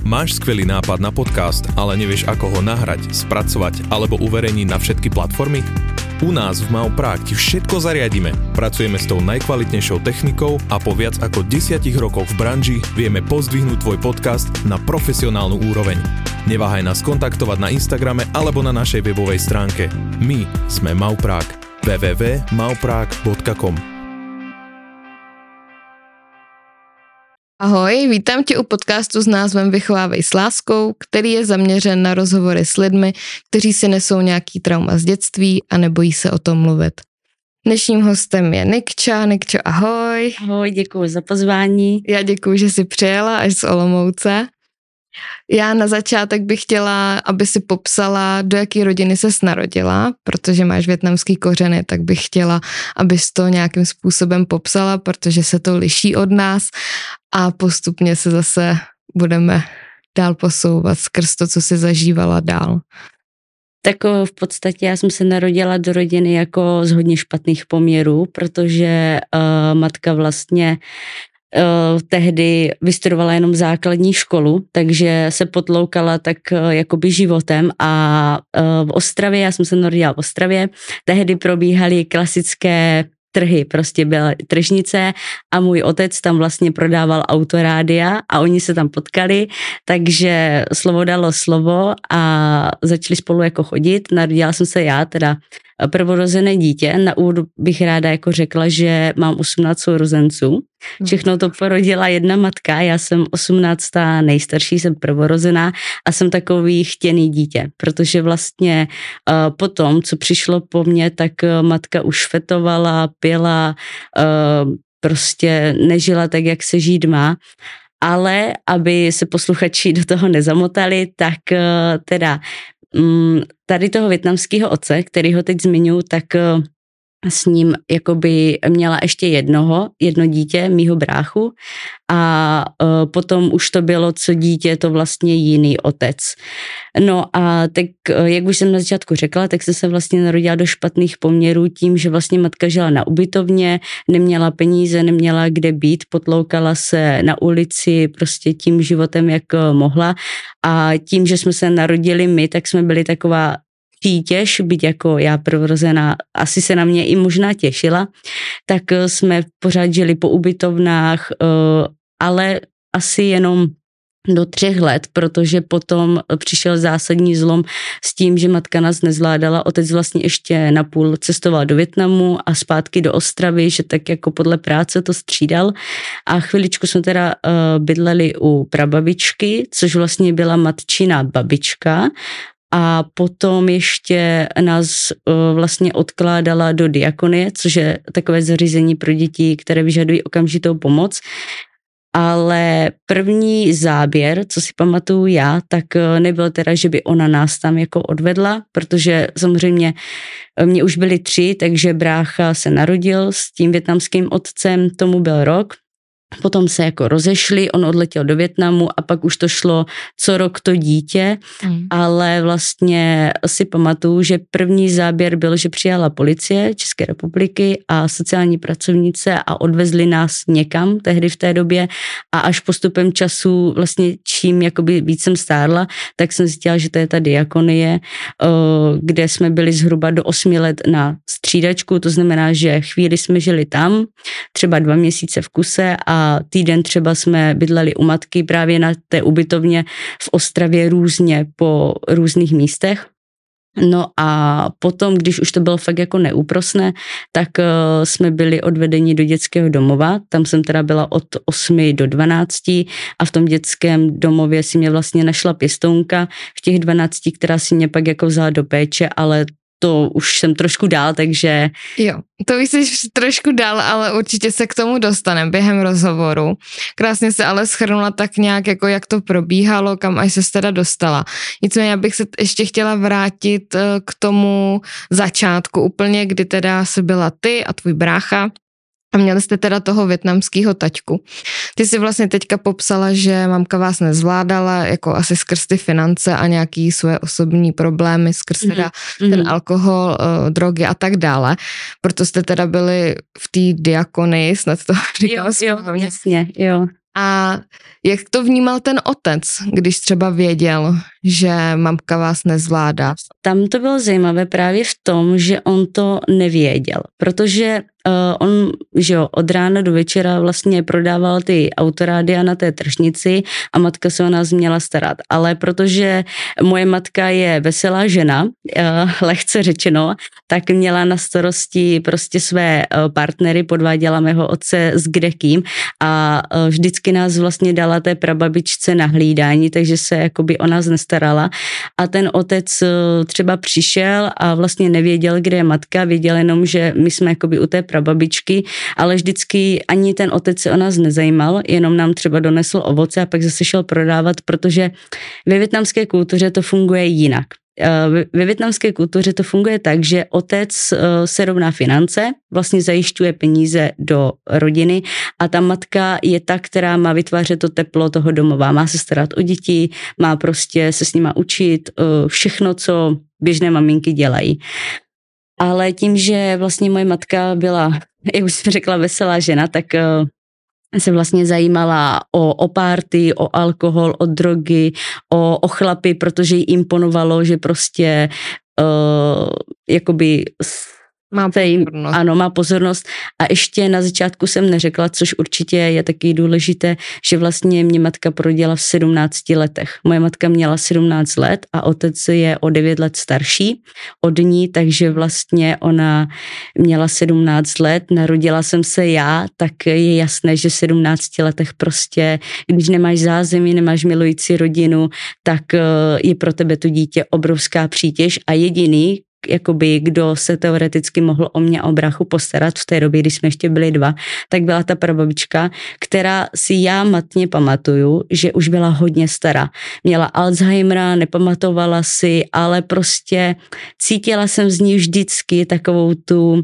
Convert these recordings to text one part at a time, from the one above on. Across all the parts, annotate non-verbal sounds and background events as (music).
Máš skvelý nápad na podcast, ale nevieš ako ho nahrať, spracovať alebo uverejniť na všetky platformy? U nás v Mau Prague ti všetko zariadíme. Pracujeme s tou najkvalitnejšou technikou a po viac ako desiatich rokoch v branži vieme pozdvihnúť tvoj podcast na profesionálnu úroveň. Neváhaj nás kontaktovať na Instagrame alebo na našej webovej stránke. My sme Mau Prague. www.mauprague.com Ahoj, vítám tě u podcastu s názvem Vychovávej s láskou, který je zaměřen na rozhovory s lidmi, kteří si nesou nějaký trauma z dětství a nebojí se o tom mluvit. Dnešním hostem je Nikča. Nikčo, ahoj. Ahoj, děkuji za pozvání. Já děkuji, že jsi přijela až z Olomouce. Já na začátek bych chtěla, aby si popsala, do jaké rodiny se narodila, protože máš větnamský kořeny, tak bych chtěla, abys to nějakým způsobem popsala, protože se to liší od nás a postupně se zase budeme dál posouvat skrz to, co si zažívala dál. Tak v podstatě já jsem se narodila do rodiny jako z hodně špatných poměrů, protože uh, matka vlastně tehdy vystudovala jenom základní školu, takže se potloukala tak uh, jakoby životem a uh, v Ostravě, já jsem se narodila v Ostravě, tehdy probíhaly klasické trhy, prostě byla tržnice a můj otec tam vlastně prodával autorádia a oni se tam potkali, takže slovo dalo slovo a začali spolu jako chodit. Narodila jsem se já, teda prvorozené dítě. Na úvod bych ráda jako řekla, že mám 18 sourozenců. Hmm. Všechno to porodila jedna matka, já jsem 18. nejstarší, jsem prvorozená a jsem takový chtěný dítě, protože vlastně uh, potom, co přišlo po mně, tak uh, matka už fetovala, pila, uh, prostě nežila tak, jak se žít má ale aby se posluchači do toho nezamotali, tak teda tady toho větnamského otce, který ho teď zmiňuji, tak eh, s ním jakoby měla ještě jednoho, jedno dítě, mýho bráchu a uh, potom už to bylo, co dítě, to vlastně jiný otec. No a tak, uh, jak už jsem na začátku řekla, tak jsem se vlastně narodila do špatných poměrů tím, že vlastně matka žila na ubytovně, neměla peníze, neměla kde být, potloukala se na ulici prostě tím životem, jak mohla a tím, že jsme se narodili my, tak jsme byli taková přítěž, byť jako já prorozená, asi se na mě i možná těšila, tak eh, jsme pořád žili po ubytovnách, eh, ale asi jenom do třech let, protože potom přišel zásadní zlom s tím, že matka nás nezvládala. Otec vlastně ještě napůl cestoval do Větnamu a zpátky do Ostravy, že tak jako podle práce to střídal. A chviličku jsme teda uh, bydleli u prababičky, což vlastně byla matčina babička a potom ještě nás uh, vlastně odkládala do diakonie, což je takové zařízení pro děti, které vyžadují okamžitou pomoc. Ale první záběr, co si pamatuju já, tak uh, nebyl teda, že by ona nás tam jako odvedla, protože samozřejmě uh, mě už byly tři, takže brácha se narodil s tím větnamským otcem, tomu byl rok, Potom se jako rozešli, on odletěl do Větnamu a pak už to šlo co rok to dítě, mm. ale vlastně si pamatuju, že první záběr byl, že přijala policie České republiky a sociální pracovnice a odvezli nás někam tehdy v té době. A až postupem času vlastně čím jakoby víc jsem stárla, tak jsem zjistila, že to je ta diakonie, kde jsme byli zhruba do osmi let na střídačku, to znamená, že chvíli jsme žili tam, třeba dva měsíce v kuse a týden třeba jsme bydleli u matky právě na té ubytovně v Ostravě různě po různých místech. No a potom, když už to bylo fakt jako neúprosné, tak uh, jsme byli odvedeni do dětského domova. Tam jsem teda byla od 8 do 12 a v tom dětském domově si mě vlastně našla pěstounka v těch 12, která si mě pak jako vzala do péče, ale to už jsem trošku dál, takže... Jo, to už jsi trošku dál, ale určitě se k tomu dostaneme během rozhovoru. Krásně se ale schrnula tak nějak, jako jak to probíhalo, kam až se teda dostala. Nicméně bych se ještě chtěla vrátit eh, k tomu začátku úplně, kdy teda se byla ty a tvůj brácha a měli jste teda toho větnamského taťku. Ty si vlastně teďka popsala, že mamka vás nezvládala, jako asi skrz ty finance a nějaký svoje osobní problémy, skrz teda mm-hmm. ten alkohol, uh, drogy a tak dále. Proto jste teda byli v té diakony, snad to (laughs) říkala jo, jo, jasně, jo. A jak to vnímal ten otec, když třeba věděl, že mamka vás nezvládá? Tam to bylo zajímavé právě v tom, že on to nevěděl, protože uh, on, že jo, od rána do večera vlastně prodával ty autorádia na té tržnici a matka se o nás měla starat. Ale protože moje matka je veselá žena, uh, (laughs) lehce řečeno, tak měla na starosti prostě své uh, partnery, podváděla mého otce s kdekým a uh, vždycky nás vlastně dala té prababičce na hlídání, takže se jakoby o nás nestarala. A ten otec uh, třeba přišel a vlastně nevěděl, kde je matka, věděl jenom, že my jsme jakoby u té prababičky, ale vždycky ani ten otec se o nás nezajímal, jenom nám třeba donesl ovoce a pak zase šel prodávat, protože ve větnamské kultuře to funguje jinak. Eh, ve větnamské kultuře to funguje tak, že otec eh, se rovná finance, vlastně zajišťuje peníze do rodiny a ta matka je ta, která má vytvářet to teplo toho domova. Má se starat o děti, má prostě se s nima učit eh, všechno, co běžné maminky dělají ale tím, že vlastně moje matka byla, jak už jsem řekla, veselá žena, tak eh, se vlastně zajímala o, o párty, o alkohol, o drogy, o, o chlapy, protože jí imponovalo, že prostě uh, jakoby má pozornost. Ano, má pozornost. A ještě na začátku jsem neřekla, což určitě je taky důležité, že vlastně mě matka proděla v 17 letech. Moje matka měla 17 let a otec je o 9 let starší od ní, takže vlastně ona měla 17 let, narodila jsem se já, tak je jasné, že v 17 letech prostě, když nemáš zázemí, nemáš milující rodinu, tak eh, je pro tebe to dítě obrovská přítěž a jediný, jakoby, kdo se teoreticky mohl o mě o brachu postarat v té době, když jsme ještě byli dva, tak byla ta prababička, která si já matně pamatuju, že už byla hodně stará. Měla Alzheimera, nepamatovala si, ale prostě cítila jsem z ní vždycky takovou tu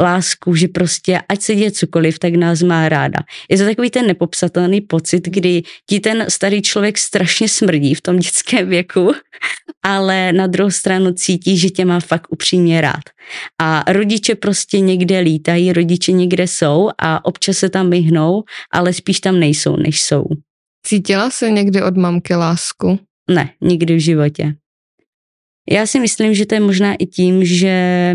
lásku, že prostě ať se děje cokoliv, tak nás má ráda. Je to takový ten nepopsatelný pocit, kdy ti ten starý člověk strašně smrdí v tom dětském věku, (laughs) ale na druhou stranu cítí, že tě má fakt upřímně rád. A rodiče prostě někde lítají, rodiče někde jsou a občas se tam vyhnou, ale spíš tam nejsou, než jsou. Cítila se někdy od mamky lásku? Ne, nikdy v životě. Já si myslím, že to je možná i tím, že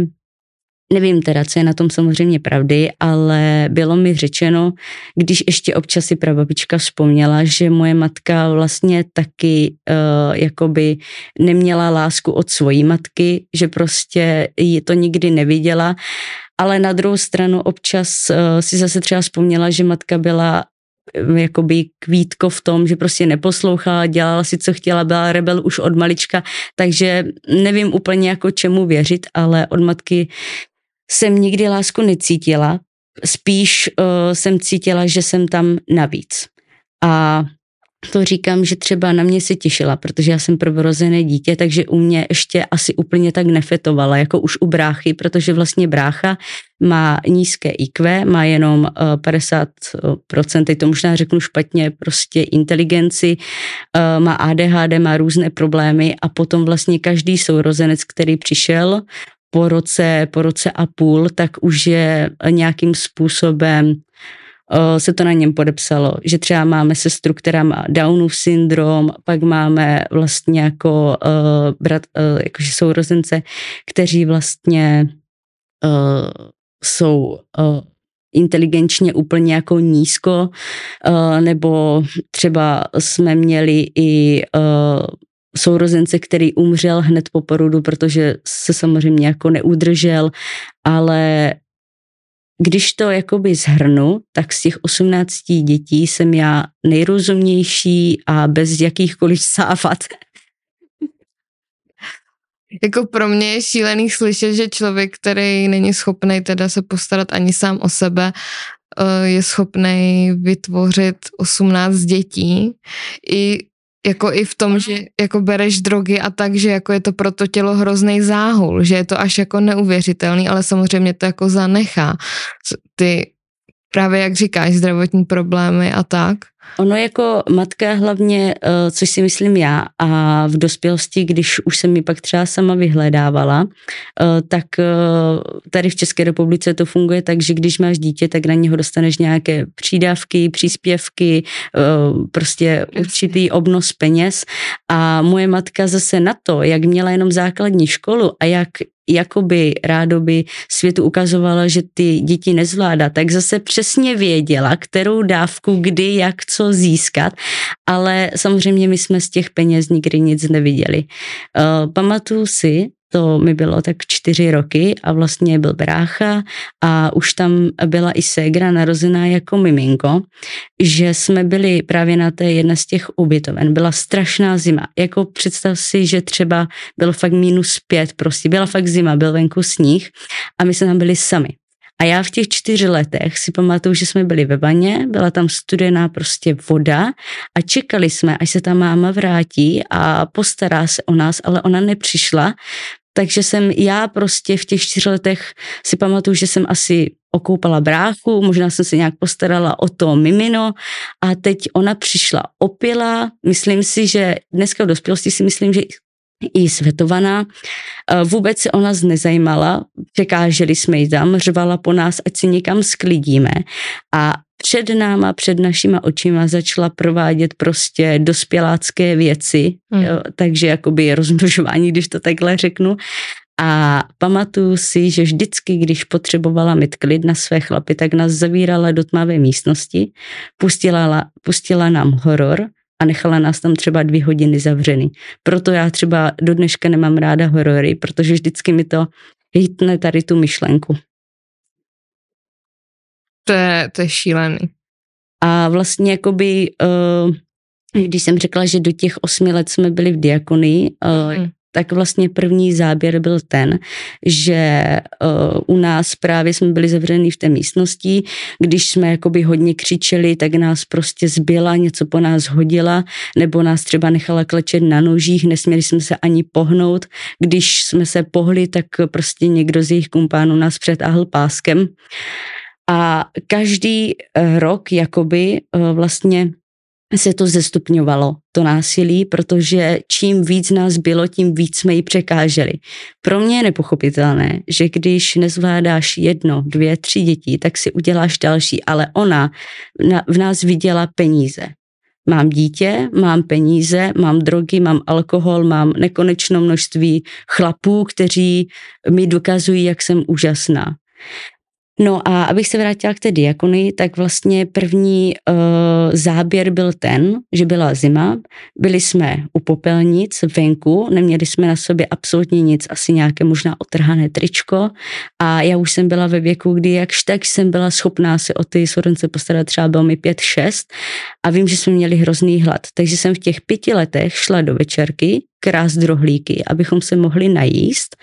Nevím teda, co je na tom samozřejmě pravdy, ale bylo mi řečeno, když ještě občas si prababička vzpomněla, že moje matka vlastně taky uh, jakoby neměla lásku od svojí matky, že prostě ji to nikdy neviděla, ale na druhou stranu občas uh, si zase třeba vzpomněla, že matka byla eh, jakoby kvítko v tom, že prostě neposlouchala, dělala si, co chtěla, byla rebel už od malička, takže nevím úplně jako čemu věřit, ale od matky jsem nikdy lásku necítila, spíš uh, jsem cítila, že jsem tam navíc. A to říkám, že třeba na mě se těšila, protože já jsem prvorozené dítě, takže u mě ještě asi úplně tak nefetovala, jako už u bráchy, protože vlastně brácha má nízké IQ, má jenom uh, 50%, teď to možná řeknu špatně, prostě inteligenci, uh, má ADHD, má různé problémy a potom vlastně každý sourozenec, který přišel, po roce, po roce a půl, tak už je nějakým způsobem se to na něm podepsalo, že třeba máme sestru, která má Downův syndrom, pak máme vlastně jako uh, brat, uh, jakože sourozence, kteří vlastně uh, jsou uh, inteligenčně úplně jako nízko, uh, nebo třeba jsme měli i uh, sourozence, který umřel hned po porodu, protože se samozřejmě jako neudržel, ale když to jakoby zhrnu, tak z těch 18 dětí jsem já nejrozumnější a bez jakýchkoliv sávat. Jako pro mě je šílený slyšet, že člověk, který není schopný teda se postarat ani sám o sebe, eh, je schopný vytvořit 18 dětí. I jako i v tom, že jako bereš drogy a tak, že jako je to pro to tělo hrozný záhul, že je to až jako neuvěřitelný, ale samozřejmě to jako zanechá. Ty právě jak říkáš, zdravotní problémy a tak. Ono jako matka hlavně, eh, což si myslím já, a v dospělosti, když už jsem mi pak třeba sama vyhledávala, eh, tak eh, tady v České republice to funguje tak, že když máš dítě, tak na něho dostaneš nějaké přídavky, příspěvky, prostě určitý obnos peněz. A moje matka zase na to, jak měla jenom základní školu a jak jakoby rádoby světu ukazovala, že ty děti nezvládá, tak zase přesně věděla, kterou dávku, kdy, jak, co získat, ale samozřejmě my jsme z těch peněz nikdy nic neviděli. Uh, pamatuju si, to mi bylo tak čtyři roky a vlastně byl brácha a už tam byla i ségra narozená jako miminko, že jsme byli právě na té jedné z těch ubytoven. Byla strašná zima. Jako představ si, že třeba bylo fakt minus pět, prostě byla fakt zima, byl venku sníh a my jsme tam byli sami. A já v těch čtyři letech si pamatuju, že jsme byli ve baně, byla tam studená prostě voda a čekali jsme, až se ta máma vrátí a postará se o nás, ale ona nepřišla, takže jsem já prostě v těch čtyři letech si pamatuju, že jsem asi okoupala bráchu, možná jsem se nějak postarala o to mimino a teď ona přišla opila, myslím si, že dneska v dospělosti si myslím, že i světovaná. Vůbec se o nás nezajímala, překáželi jsme ji tam, řvala po nás, ať si někam sklidíme a před náma, před našima očima začala provádět prostě dospělácké věci, hmm. jo, takže jakoby rozmnožování, když to takhle řeknu. A pamatuju si, že vždycky, když potřebovala mít klid na své chlapy, tak nás zavírala do tmavé místnosti, pustila, pustila nám horor a nechala nás tam třeba dvě hodiny zavřený. Proto já třeba do dneška nemám ráda horory, protože vždycky mi to hitne tady tu myšlenku. To je, to je šílený. A vlastně jakoby, uh, když jsem řekla, že do těch osmi let jsme byli v diakonii, hmm tak vlastně první záběr byl ten, že uh, u nás právě jsme byli zavření v té místnosti, když jsme jakoby hodně křičeli, tak nás prostě zbyla, něco po nás hodila, nebo nás třeba nechala klečet na nožích, nesměli jsme se ani pohnout. Když jsme se pohli, tak prostě někdo z jejich kumpánů nás přetáhl páskem. A každý eh, rok jakoby eh, vlastně se to zestupňovalo, to násilí, protože čím víc nás bylo, tím víc jsme ji překáželi. Pro mě je nepochopitelné, že když nezvládáš jedno, dvě, tři děti, tak si uděláš další, ale ona v nás viděla peníze. Mám dítě, mám peníze, mám drogy, mám alkohol, mám nekonečné množství chlapů, kteří mi dokazují, jak jsem úžasná. No a abych se vrátila k té diakonii, tak vlastně první uh, záběr byl ten, že byla zima, byli jsme u popelnic venku, neměli jsme na sobě absolutně nic, asi nějaké možná otrhané tričko. A já už jsem byla ve věku, kdy jakž tak jsem byla schopná se o ty sorence postarat, třeba bylo mi pět, šest. A vím, že jsme měli hrozný hlad, takže jsem v těch pěti letech šla do večerky, krás drohlíky, abychom se mohli najíst.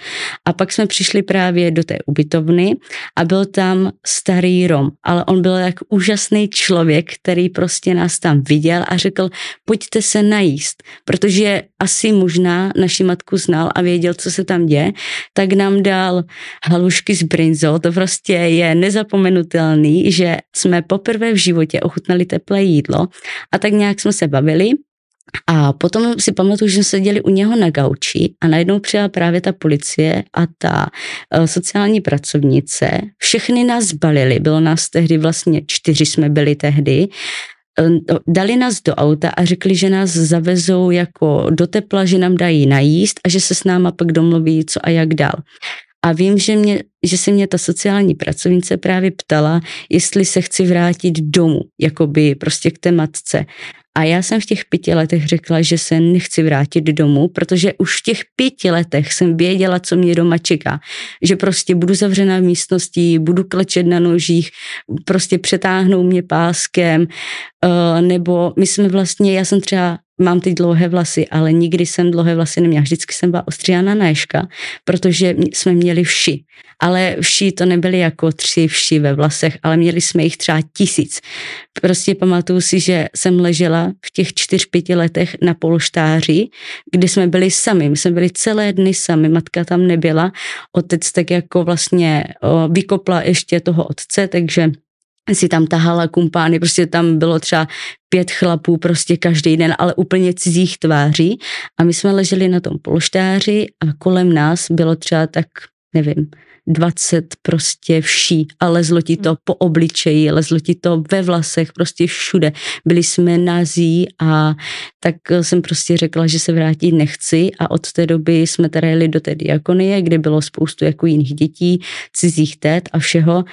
A pak jsme přišli právě do té ubytovny a byl tam starý Rom, ale on byl jak úžasný člověk, který prostě nás tam viděl a řekl, pojďte se najíst, protože asi možná naši matku znal a věděl, co se tam děje, tak nám dal halušky z brinzou, to prostě je nezapomenutelný, že jsme poprvé v životě ochutnali teplé jídlo a tak nějak jsme se bavili a potom si pamatuju, že jsme seděli u něho na gauči a najednou přijela právě ta policie a ta uh, sociální pracovnice. Všechny nás zbalili, bylo nás tehdy vlastně čtyři jsme byli tehdy. Uh, dali nás do auta a řekli, že nás zavezou jako do tepla, že nám dají najíst a že se s náma pak domluví co a jak dál. A vím, že mě že se mě ta sociální pracovnice právě ptala, jestli se chci vrátit domů, jakoby prostě k té matce. A já jsem v těch pěti letech řekla, že se nechci vrátit domů, protože už v těch pěti letech jsem věděla, co mě doma čeká. Že prostě budu zavřená v místnosti, budu klečet na nožích, prostě přetáhnou mě páskem, eh, nebo my jsme vlastně, já jsem třeba mám ty dlouhé vlasy, ale nikdy jsem dlouhé vlasy neměla. Vždycky jsem byla ostříhána na ješka, protože jsme měli vši. Ale vši to nebyly jako tři vši ve vlasech, ale měli jsme jich třeba tisíc. Prostě pamatuju si, že jsem ležela v těch čtyř, pěti letech na polštáři, kde jsme byli sami. My jsme byli celé dny sami, matka tam nebyla. Otec tak jako vlastně vykopla ještě toho otce, takže si tam tahala kumpány, prostě tam bylo třeba pět chlapů prostě každý den, ale úplně cizích tváří. A my jsme leželi na tom polštáři a kolem nás bylo třeba tak, nevím, 20 prostě vší a lezlo ti to po obličeji, lezlo ti to ve vlasech, prostě všude. Byli jsme nazí a tak jsem prostě řekla, že se vrátit nechci a od té doby jsme teda jeli do té diakonie, kde bylo spoustu jako jiných dětí, cizích tét a všeho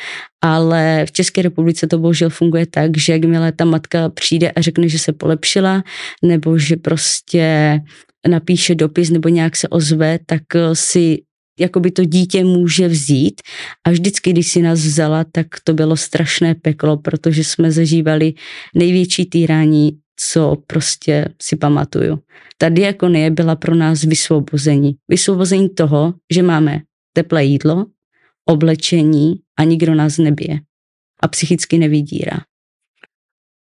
ale v České republice to bohužel funguje tak, že jakmile ta matka přijde a řekne, že se polepšila, nebo že prostě napíše dopis nebo nějak se ozve, tak si jakoby to dítě může vzít a vždycky, když si nás vzala, tak to bylo strašné peklo, protože jsme zažívali největší týrání, co prostě si pamatuju. Ta diakonie byla pro nás vysvobození. Vysvobození toho, že máme teplé jídlo, oblečení a nikdo nás nebije a psychicky nevydírá.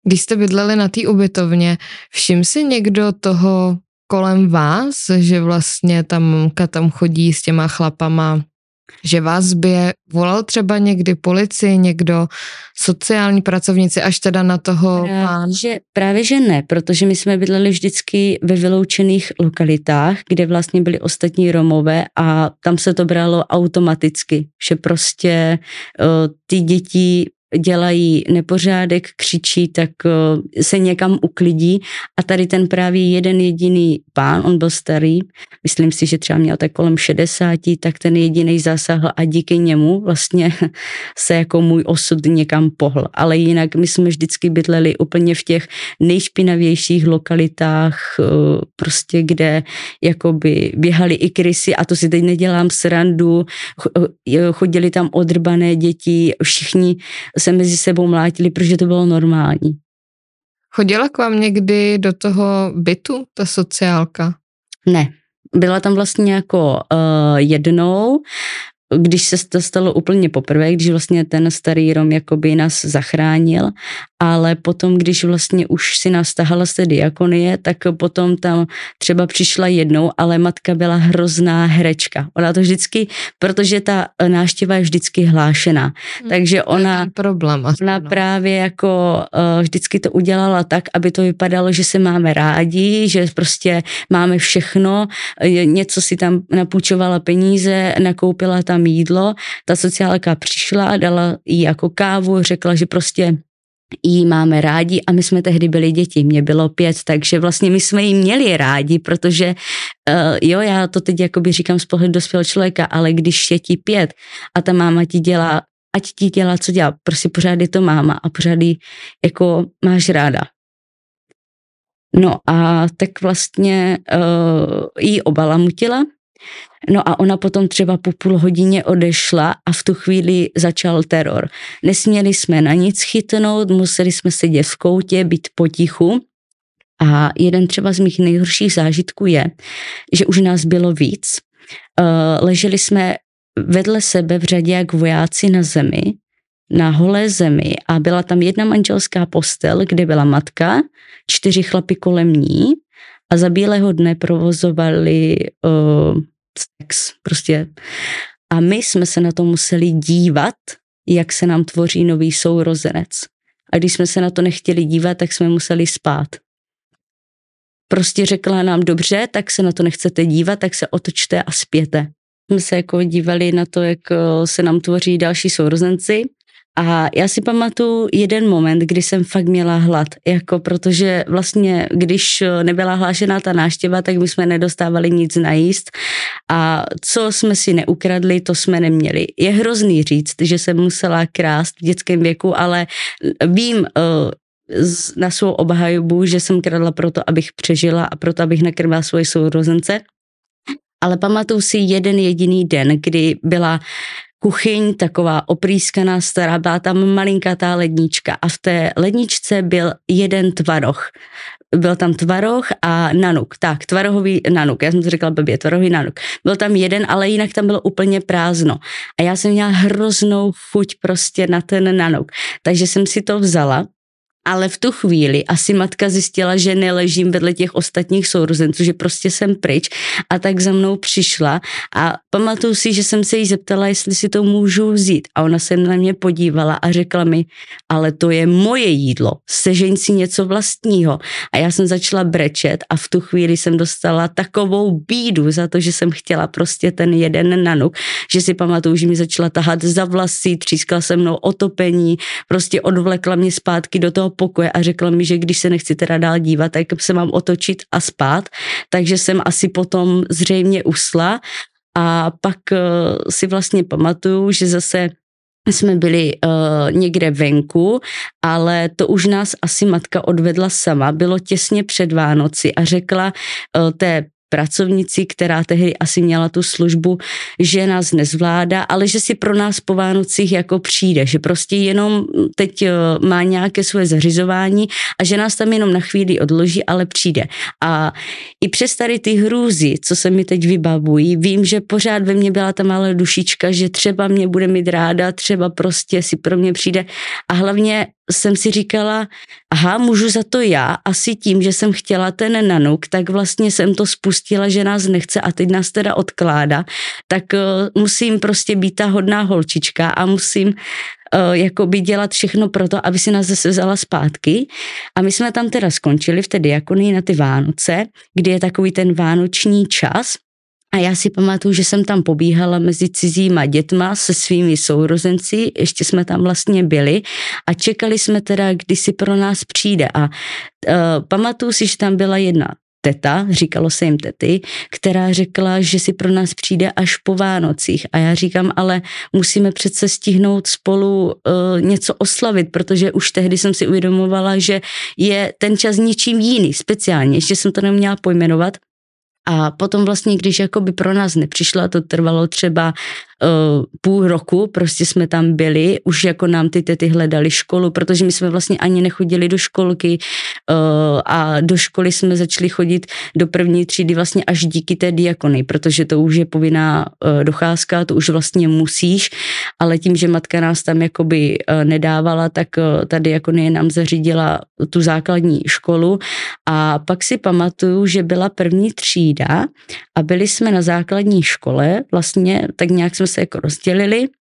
Když jste bydleli na té ubytovně, všim si někdo toho kolem vás, že vlastně ta mamka tam chodí s těma chlapama, že vás zbije, volal třeba někdy policii, někdo, sociální pracovníci, až teda na toho pán? Že, právě že ne, protože my jsme bydleli vždycky ve vyloučených lokalitách, kde vlastně byli ostatní Romové a tam se to bralo automaticky, že prostě uh, ty děti dělají nepořádek, křičí, tak eh, se někam uklidí a tady ten právě jeden jediný pán, on byl starý, myslím si, že třeba měl tak kolem 60, tak ten jediný zasahl a díky němu vlastně (laughs) se jako můj osud někam pohl. Ale jinak my jsme vždycky bydleli úplně v těch nejšpinavějších lokalitách, eh, prostě kde jakoby běhali i krysy a to si teď nedělám srandu, eh, chodili tam odrbané děti, všichni se mezi sebou mlátili, protože to bylo normální. Chodila k vám někdy do toho bytu ta sociálka? Ne, byla tam vlastně jako uh, jednou když se to stalo úplně poprvé, když vlastně ten starý Rom jakoby nás zachránil, ale potom, když vlastně už si nás tahala té diakonie, tak potom tam třeba přišla jednou, ale matka byla hrozná herečka. Ona to vždycky, protože ta náštěva je vždycky hlášená, hmm, takže ona, problém, ona no. právě jako uh, vždycky to udělala tak, aby to vypadalo, že se máme rádi, že prostě máme všechno, něco si tam napůjčovala peníze, nakoupila tam tam jídlo, ta sociálka přišla, dala jí jako kávu, řekla, že prostě jí máme rádi a my jsme tehdy byli děti, mě bylo pět, takže vlastně my jsme jí měli rádi, protože uh, jo, já to teď jakoby říkám z pohledu dospělého člověka, ale když je ti pět a ta máma ti dělá, ať ti dělá, co dělá, prostě pořád je to máma a pořád jí jako máš ráda. No a tak vlastně uh, jí obalamutila, No a ona potom třeba po půl hodině odešla a v tu chvíli začal teror. Nesměli jsme na nic chytnout, museli jsme sedět v koutě, být potichu. A jeden třeba z mých nejhorších zážitků je, že už nás bylo víc. Eh, leželi jsme vedle sebe v řadě jak vojáci na zemi, na holé zemi a byla tam jedna manželská postel, kde byla matka, čtyři chlapy kolem ní a za bílého dne provozovali uh, sex prostě. A my jsme se na to museli dívat, jak se nám tvoří nový sourozenec. A když jsme se na to nechtěli dívat, tak jsme museli spát. Prostě řekla nám, dobře, tak se na to nechcete dívat, tak se otočte a spěte. Jsme se jako dívali na to, jak eh, se nám tvoří další sourozenci A já si pamatuju jeden moment, kdy jsem fakt měla hlad, jako protože vlastně, když nebyla hlášená ta náštěva, tak my jsme nedostávali nic najíst a co jsme si neukradli, to jsme neměli. Je hrozný říct, že jsem musela krást v dětském věku, ale vím, eh, na svou obhajobu, že jsem kradla proto, abych přežila a proto, abych nakrmila svoje sourozence. Ale pamatuju si jeden jediný den, kdy byla kuchyň, taková oprýskaná stará, byla tam malinká ta lednička a v té ledničce byl jeden tvaroh. Byl tam tvaroh a nanuk, tak, tvarohový nanuk, já jsem to řekla blbě, tvarohový nanuk. Byl tam jeden, ale jinak tam bylo úplně prázdno. A já jsem měla hroznou chuť prostě na ten nanuk. Takže jsem si to vzala ale v tu chvíli asi matka zjistila, že neležím vedle těch ostatních sourozenců, že prostě jsem pryč a tak za mnou přišla. A pamatuju si, že jsem se jí zeptala, jestli si to můžu vzít. A ona se na mě podívala a řekla mi, ale to je moje jídlo, sežeň si něco vlastního. A já jsem začala brečet a v tu chvíli jsem dostala takovou bídu za to, že jsem chtěla prostě ten jeden nanuk, že si pamatuju, že mi začala tahat za vlasy, třískla se mnou otopení, prostě odvlekla mě zpátky do toho pokoje a řekla mi, že když se nechci teda dál dívat, tak se mám otočit a spát, takže jsem asi potom zřejmě usla a pak uh, si vlastně pamatuju, že zase jsme byli uh, někde venku, ale to už nás asi matka odvedla sama. Bylo těsně před Vánoci a řekla uh, té pracovnici, která tehdy asi měla tu službu, že nás nezvládá, ale že si pro nás po Vánocích jako přijde, že prostě jenom teď eh, má nějaké svoje zařizování a že nás tam jenom na chvíli odloží, ale přijde. A i přes tady ty hrůzy, co se mi teď vybavují, vím, že pořád ve mně byla ta malá dušička, že třeba mě bude mít ráda, třeba prostě si pro mě přijde a hlavně jsem si říkala, aha, můžu za to já, asi tím, že jsem chtěla ten nanuk, tak vlastně jsem to spustila, že nás nechce a teď nás teda odkládá, tak uh, musím prostě být ta hodná holčička a musím uh, jakoby dělat všechno pro to, aby si nás zase vzala zpátky. A my jsme tam teda skončili v té diakonii na ty Vánoce, kdy je takový ten vánoční čas, a já si pamatuju, že jsem tam pobíhala mezi cizíma dětma se svými sourozenci, ještě jsme tam vlastně byli a čekali jsme teda, kdy si pro nás přijde. A uh, pamatuju si, že tam byla jedna teta, říkalo se jim tety, která řekla, že si pro nás přijde až po Vánocích. A já říkám, ale musíme přece stihnout spolu uh, něco oslavit, protože už tehdy jsem si uvědomovala, že je ten čas ničím jiný, speciálně. Ještě jsem to neměla pojmenovat. A potom vlastně, když jakoby pro nás nepřišla, to trvalo třeba uh, půl roku, prostě jsme tam byli, už jako nám ty tety hledali školu, protože my jsme vlastně ani nechodili do školky a do školy jsme začali chodit do první třídy vlastně až díky té diakony, protože to už je povinná uh, docházka, to už vlastně musíš, ale tím, že matka nás tam jakoby uh, nedávala, tak ta diakonie nám zařídila tu základní školu. A pak si pamatuju, že byla první třída a byli jsme na základní škole, vlastně tak nějak jsme se jako rozdělili, eh,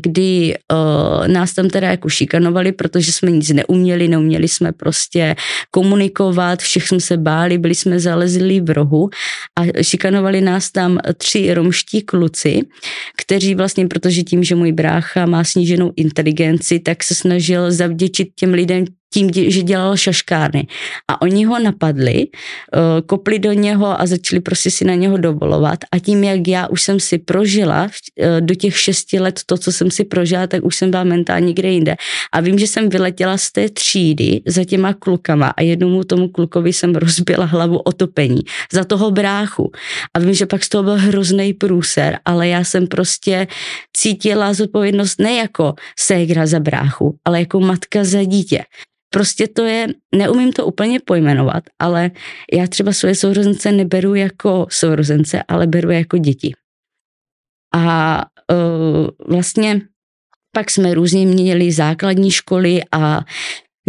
kdy uh, nás tam teda jako šikanovali, protože jsme nic neuměli, neuměli jsme prostě komunikovat, všech jsme se báli, byli jsme zalezli v rohu a šikanovali nás tam tři romští kluci, kteří vlastně, protože tím, že můj brácha má sníženou inteligenci, tak se snažil zavděčit těm lidem tím, že dělal šaškárny. A oni ho napadli, eh, kopli do něho a začali prostě si na něho dovolovat. A tím, jak já už jsem si prožila eh, do těch šesti let to, co jsem si prožila, tak už jsem byla mentálně někde jinde. A vím, že jsem vyletěla z té třídy za těma klukama a jednomu tomu klukovi jsem rozbila hlavu otopení za toho bráchu. A vím, že pak z toho byl hrozný průser, ale já jsem prostě cítila zodpovědnost ne jako ségra za bráchu, ale jako matka za dítě. Prostě to je, neumím to úplně pojmenovat, ale já třeba svoje sourozence neberu jako sourozence, ale beru jako děti. A uh, vlastně pak jsme různě měli základní školy a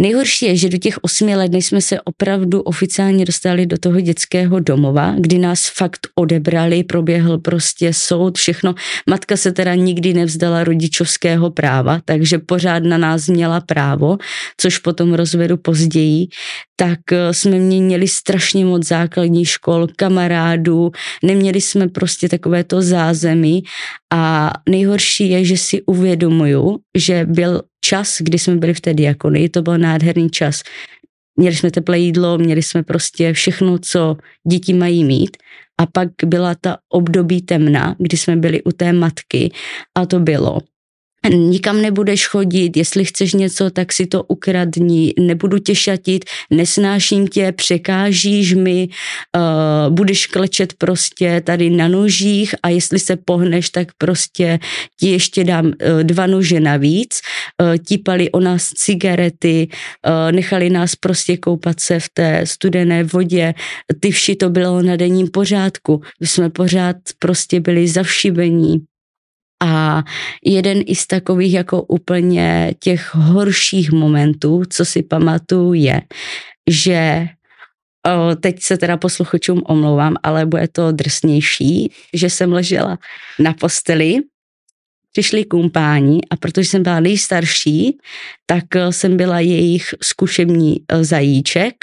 Nejhorší je, že do těch osmi let, než jsme se opravdu oficiálně dostali do toho dětského domova, kdy nás fakt odebrali, proběhl prostě soud, všechno. Matka se teda nikdy nevzdala rodičovského práva, takže pořád na nás měla právo, což potom rozvedu později, tak eh, jsme měli strašně moc základní škol, kamarádů, neměli jsme prostě takové to zázemí a nejhorší je, že si uvědomuju, že byl čas, kdy jsme byli v té diakonii, to byl nádherný čas. Měli jsme teplé jídlo, měli jsme prostě všechno, co děti mají mít. A pak byla ta období temna, kdy jsme byli u té matky a to bylo nikam nebudeš chodit, jestli chceš něco, tak si to ukradni, nebudu tě šatit, nesnáším tě, překážíš mi, uh, budeš klečet prostě tady na nožích a jestli se pohneš, tak prostě ti ještě dám uh, dva nože navíc. Uh, típali o nás cigarety, uh, nechali nás prostě koupat se v té studené vodě, ty vši to bylo na denním pořádku. My jsme pořád prostě byli zavšibení, a jeden i z takových jako úplně těch horších momentů, co si pamatuju, je, že o, teď se teda posluchačům omlouvám, ale bude to drsnější, že jsem ležela na posteli přišli kumpáni a protože jsem byla nejstarší, tak eh, jsem byla jejich zkušební eh, zajíček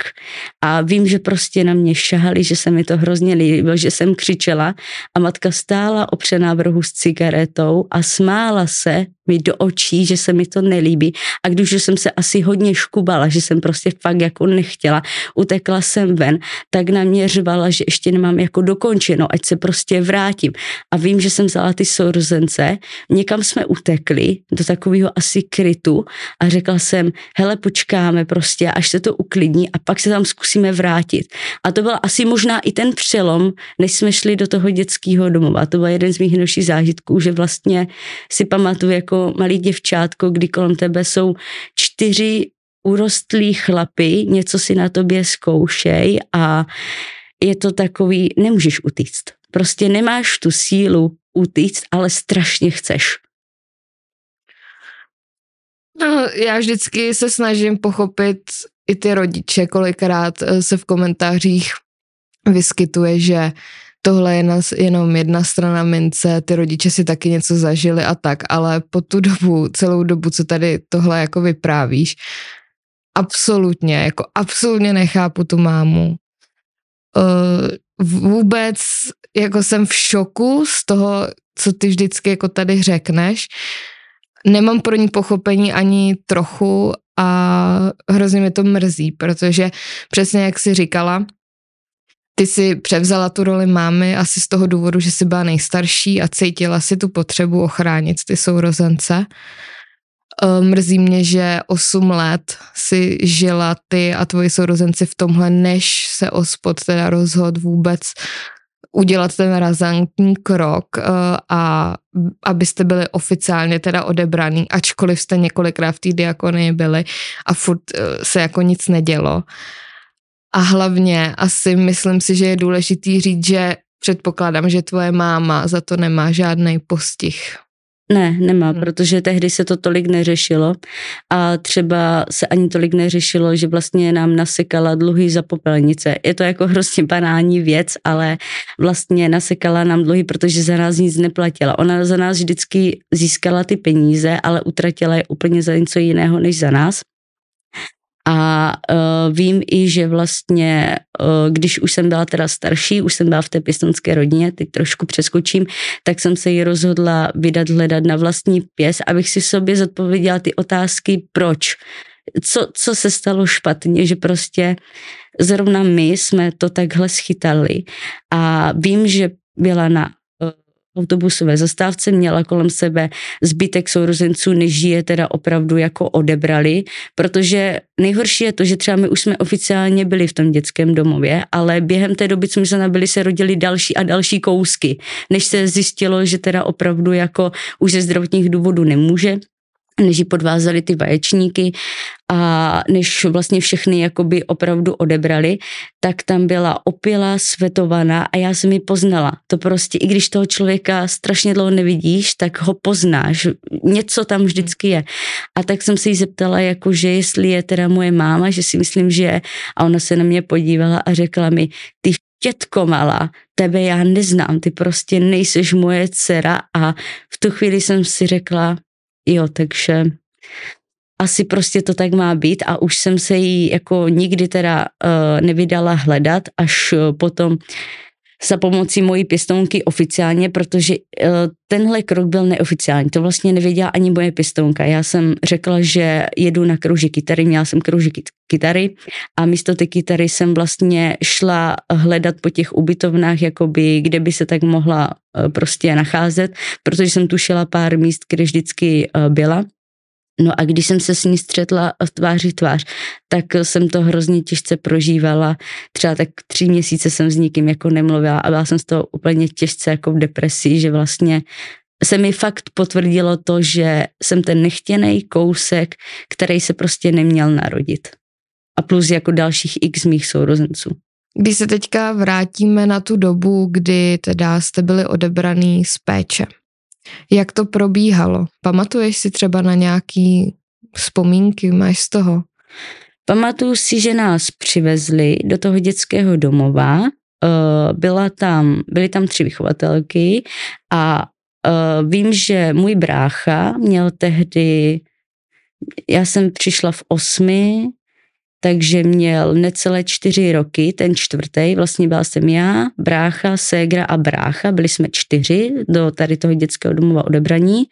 a vím, že prostě na mě šahali, že se mi to hrozně líbilo, že jsem křičela a matka stála opřená v rohu s cigaretou a smála se mi do očí, že se mi to nelíbí a když jsem se asi hodně škubala, že jsem prostě fakt jako nechtěla, utekla jsem ven, tak na mě řvala, že ještě nemám jako dokončeno, ať se prostě vrátím. A vím, že jsem vzala ty sourozence, někam jsme utekli do takového asi krytu a řekla jsem, hele, počkáme prostě, až se to uklidní a pak se tam zkusíme vrátit. A to byl asi možná i ten přelom, než jsme šli do toho dětského domova. To byl jeden z mých nejlepších zážitků, že vlastně si pamatuju jako malý děvčátko, kdy kolem tebe jsou čtyři urostlí chlapy, něco si na tobě zkoušej a je to takový, nemůžeš utíct. Prostě nemáš tu sílu utíct, ale strašně chceš. No, já vždycky se snažím pochopit i ty rodiče, kolikrát eh, se v komentářích vyskytuje, že tohle je jenom jedna strana mince, ty rodiče si taky něco zažili a tak, ale po tu dobu, celou dobu, co tady tohle jako vyprávíš, absolutně, jako absolutně nechápu tu mámu. Uh, vůbec jako jsem v šoku z toho, co ty vždycky jako tady řekneš. Nemám pro ní pochopení ani trochu a hrozně mě to mrzí, protože přesně jak jsi říkala, ty si převzala tu roli mámy asi z toho důvodu, že jsi byla nejstarší a cítila si tu potřebu ochránit ty sourozence. Eh, mrzí mě, že 8 let si žila ty a tvoji sourozenci v tomhle, než se ospod teda rozhod vůbec udělat ten razantní krok uh, a abyste byli oficiálně teda odebraný, ačkoliv jste několikrát v té diakonii byli a furt uh, se jako nic nedělo. A hlavně asi myslím si, že je důležitý říct, že předpokládám, že tvoje máma za to nemá žádný postih. Ne, nemá, hmm. protože tehdy se to tolik neřešilo a třeba se ani tolik neřešilo, že vlastně nám nasekala dluhy za popelnice. Je to jako hrozně banální věc, ale vlastně nasekala nám dluhy, protože za nás nic neplatila. Ona za nás vždycky získala ty peníze, ale utratila je úplně za něco jiného než za nás. A uh, vím i, že vlastně, uh, když už jsem byla teda starší, už jsem byla v té pěstonské rodině, teď trošku přeskočím, tak jsem se ji rozhodla vydat hledat na vlastní pěs, abych si sobě zodpověděla ty otázky, proč. Co, co se stalo špatně, že prostě zrovna my jsme to takhle schytali. A vím, že byla na autobusové zastávce, měla kolem sebe zbytek sourozenců, než je teda opravdu jako odebrali, protože nejhorší je to, že třeba my už jsme oficiálně byli v tom dětském domově, ale během té doby, co my jsme nabili, se rodili další a další kousky, než se zjistilo, že teda opravdu jako už ze zdravotních důvodů nemůže než jí podvázali ty vaječníky a než vlastně všechny jakoby opravdu odebrali, tak tam byla opila, svetovaná a já jsem ji poznala. To prostě, i když toho člověka strašně dlouho nevidíš, tak ho poznáš. Něco tam vždycky je. A tak jsem se jí zeptala, jako, že jestli je teda moje máma, že si myslím, že je. A ona se na mě podívala a řekla mi, ty tětko malá, tebe já neznám, ty prostě nejseš moje dcera a v tu chvíli jsem si řekla, jo, takže asi prostě to tak má být a už jsem se jí jako nikdy teda uh, nevydala hledat, až uh, potom za pomocí mojí pěstounky oficiálně, protože uh, tenhle krok byl neoficiální. To vlastně nevěděla ani moje pěstounka. Já jsem řekla, že jedu na krouži kytary, měla jsem krouži kytary a místo té kytary jsem vlastně šla hledat po těch ubytovnách, jakoby, kde by se tak mohla uh, prostě nacházet, protože jsem tušila pár míst, kde vždycky uh, byla. No a když jsem se s ní střetla v tváři tvář, tak jsem to hrozně těžce prožívala. Třeba tak tři měsíce jsem s nikým jako nemluvila a byla jsem z toho úplně těžce jako v depresí, že vlastně se mi fakt potvrdilo to, že jsem ten nechtěný kousek, který se prostě neměl narodit. A plus jako dalších x mých sourozenců. Když se teďka vrátíme na tu dobu, kdy teda jste byli odebraný z péče, jak to probíhalo? Pamatuješ si třeba na nějaký vzpomínky, máš z toho? Pamatuju si, že nás přivezli do toho dětského domova, eh, byla tam, byly tam tři vychovatelky a eh, vím, že můj brácha měl tehdy, já jsem přišla v osmi, takže měl necelé čtyři roky, ten čtvrtý, vlastně byla jsem já, brácha, ségra a brácha, byli jsme čtyři do tady toho dětského domova odebraní.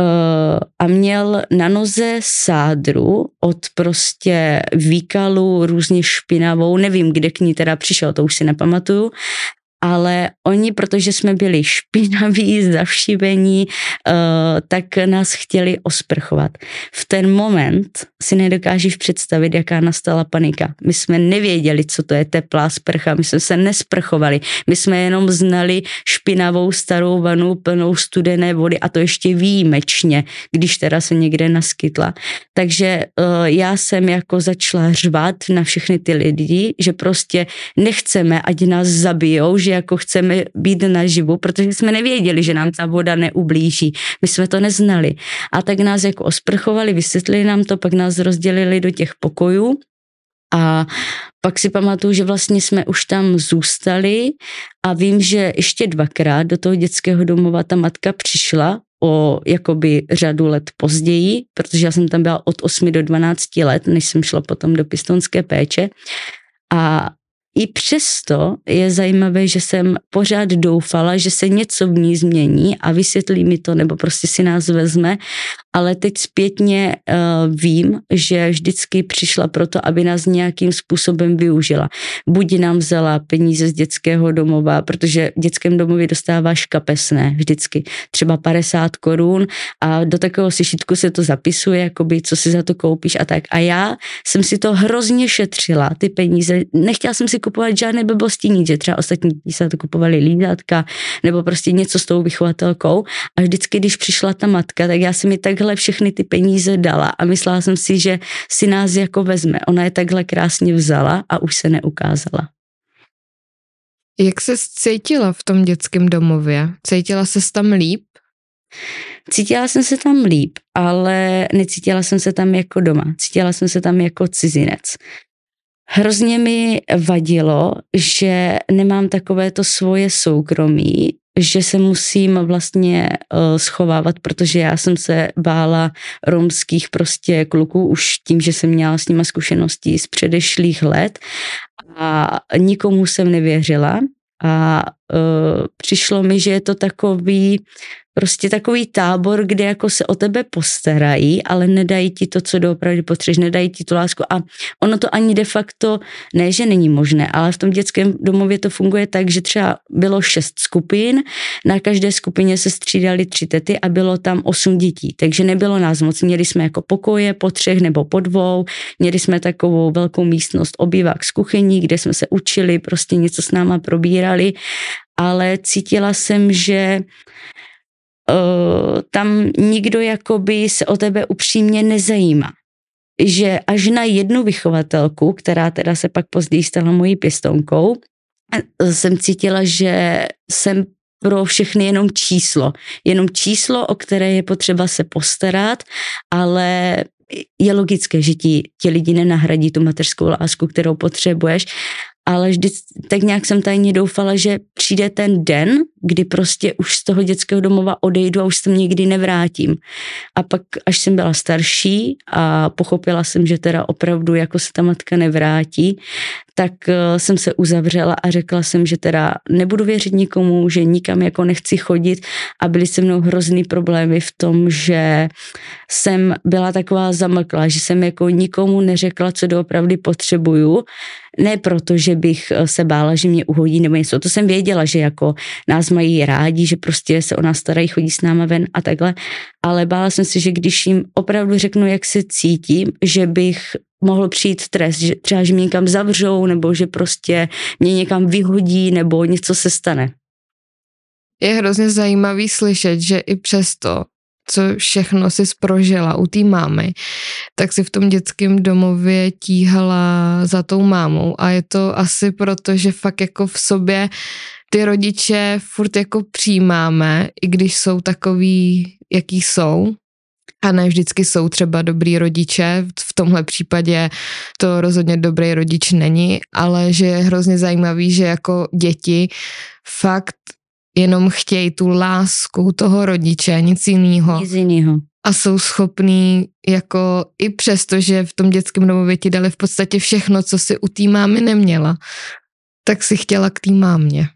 Uh, a měl na noze sádru od prostě výkalu různě špinavou, nevím, kde k ní teda přišel, to už si nepamatuju, ale oni, protože jsme byli špinaví, (laughs) zavšivení, uh, tak nás chtěli osprchovat. V ten moment si nedokážeš představit, jaká nastala panika. My jsme nevěděli, co to je teplá sprcha, my jsme se nesprchovali, my jsme jenom znali špinavou starou vanu plnou studené vody a to ještě výjimečně, když teda se někde naskytla. Takže uh, já jsem jako začala řvat na všechny ty lidi, že prostě nechceme, ať nás zabijou, že jako chceme být naživu, protože jsme nevěděli, že nám ta voda neublíží. My jsme to neznali. A tak nás jako osprchovali, vysvětlili nám to, pak nás rozdělili do těch pokojů a pak si pamatuju, že vlastně jsme už tam zůstali a vím, že ještě dvakrát do toho dětského domova ta matka přišla o jakoby řadu let později, protože já jsem tam byla od 8 do 12 let, než jsem šla potom do pistonské péče. A i přesto je zajímavé, že jsem pořád doufala, že se něco v ní změní a vysvětlí mi to, nebo prostě si nás vezme, ale teď zpětně uh, vím, že vždycky přišla proto, aby nás nějakým způsobem využila. Buď nám vzala peníze z dětského domova, protože v dětském domově dostáváš kapesné vždycky, třeba 50 korun a do takového sešitku se to zapisuje, jakoby, co si za to koupíš a tak. A já jsem si to hrozně šetřila, ty peníze. Nechtěla jsem si kupovat žádné blbosti nic, že třeba ostatní se to kupovali lídátka nebo prostě něco s tou vychovatelkou a vždycky, když přišla ta matka, tak já jsem mi takhle všechny ty peníze dala a myslela jsem si, že si nás jako vezme. Ona je takhle krásně vzala a už se neukázala. Jak se cítila v tom dětském domově? Cítila se tam líp? Cítila jsem se tam líp, ale necítila jsem se tam jako doma. Cítila jsem se tam jako cizinec. Hrozně mi vadilo, že nemám takové to svoje soukromí, že se musím vlastně uh, schovávat, protože já jsem se bála romských prostě kluků už tím, že jsem měla s nima zkušenosti z předešlých let a nikomu jsem nevěřila a uh, přišlo mi, že je to takový prostě takový tábor, kde jako se o tebe postarají, ale nedají ti to, co doopravdy potřebuješ, nedají ti tu lásku. A ono to ani de facto, ne, že není možné, ale v tom dětském domově to funguje tak, že třeba bylo šest skupin, na každé skupině se střídali tři tety a bylo tam osm dětí, takže nebylo nás moc, měli jsme jako pokoje po třech nebo po dvou, měli jsme takovou velkou místnost obývák z kuchyní, kde jsme se učili, prostě něco s náma probírali, ale cítila jsem, že uh, tam nikdo jakoby se o tebe upřímně nezajímá. Že až na jednu vychovatelku, která teda se pak později stala mojí pěstonkou, jsem cítila, že jsem pro všechny jenom číslo. Jenom číslo, o které je potřeba se postarat, ale je logické, že ti, ti lidi nenahradí tu mateřskou lásku, kterou potřebuješ, ale vždy tak nějak jsem tajně doufala, že přijde ten den, kdy prostě už z toho dětského domova odejdu a už se nikdy nevrátím. A pak, až jsem byla starší a pochopila jsem, že teda opravdu jako se ta matka nevrátí, tak uh, jsem se uzavřela a řekla jsem, že teda nebudu věřit nikomu, že nikam jako nechci chodit a byly se mnou hrozný problémy v tom, že jsem byla taková zamlklá, že jsem jako nikomu neřekla, co doopravdy potřebuju, ne proto, že bych eh, se bála, že mě uhodí nebo něco, to jsem věděla, že jako nás mají rádi, že prostě se o nás starají, chodí s náma ven a takhle, ale bála jsem se, že když jim opravdu řeknu, jak se cítím, že bych mohl přijít trest, že třeba, že mě někam zavřou, nebo že prostě mě někam vyhodí, nebo něco se stane. Je hrozně zajímavý slyšet, že i přesto, co všechno si prožila u té mámy, tak si v tom dětském domově tíhala za tou mámou a je to asi proto, že fakt jako v sobě ty rodiče furt jako přijímáme, i když jsou takový, jaký jsou, a ne vždycky jsou třeba dobrý rodiče, v tomhle případě to rozhodně dobrý rodič není, ale že je hrozně zajímavý, že jako děti fakt jenom chtějí tu lásku toho rodiče, nic jiného. Nic jiného. A jsou schopní, jako i přesto, že v tom dětském domově ti dali v podstatě všechno, co si u té mámy neměla, tak si chtěla k té mámě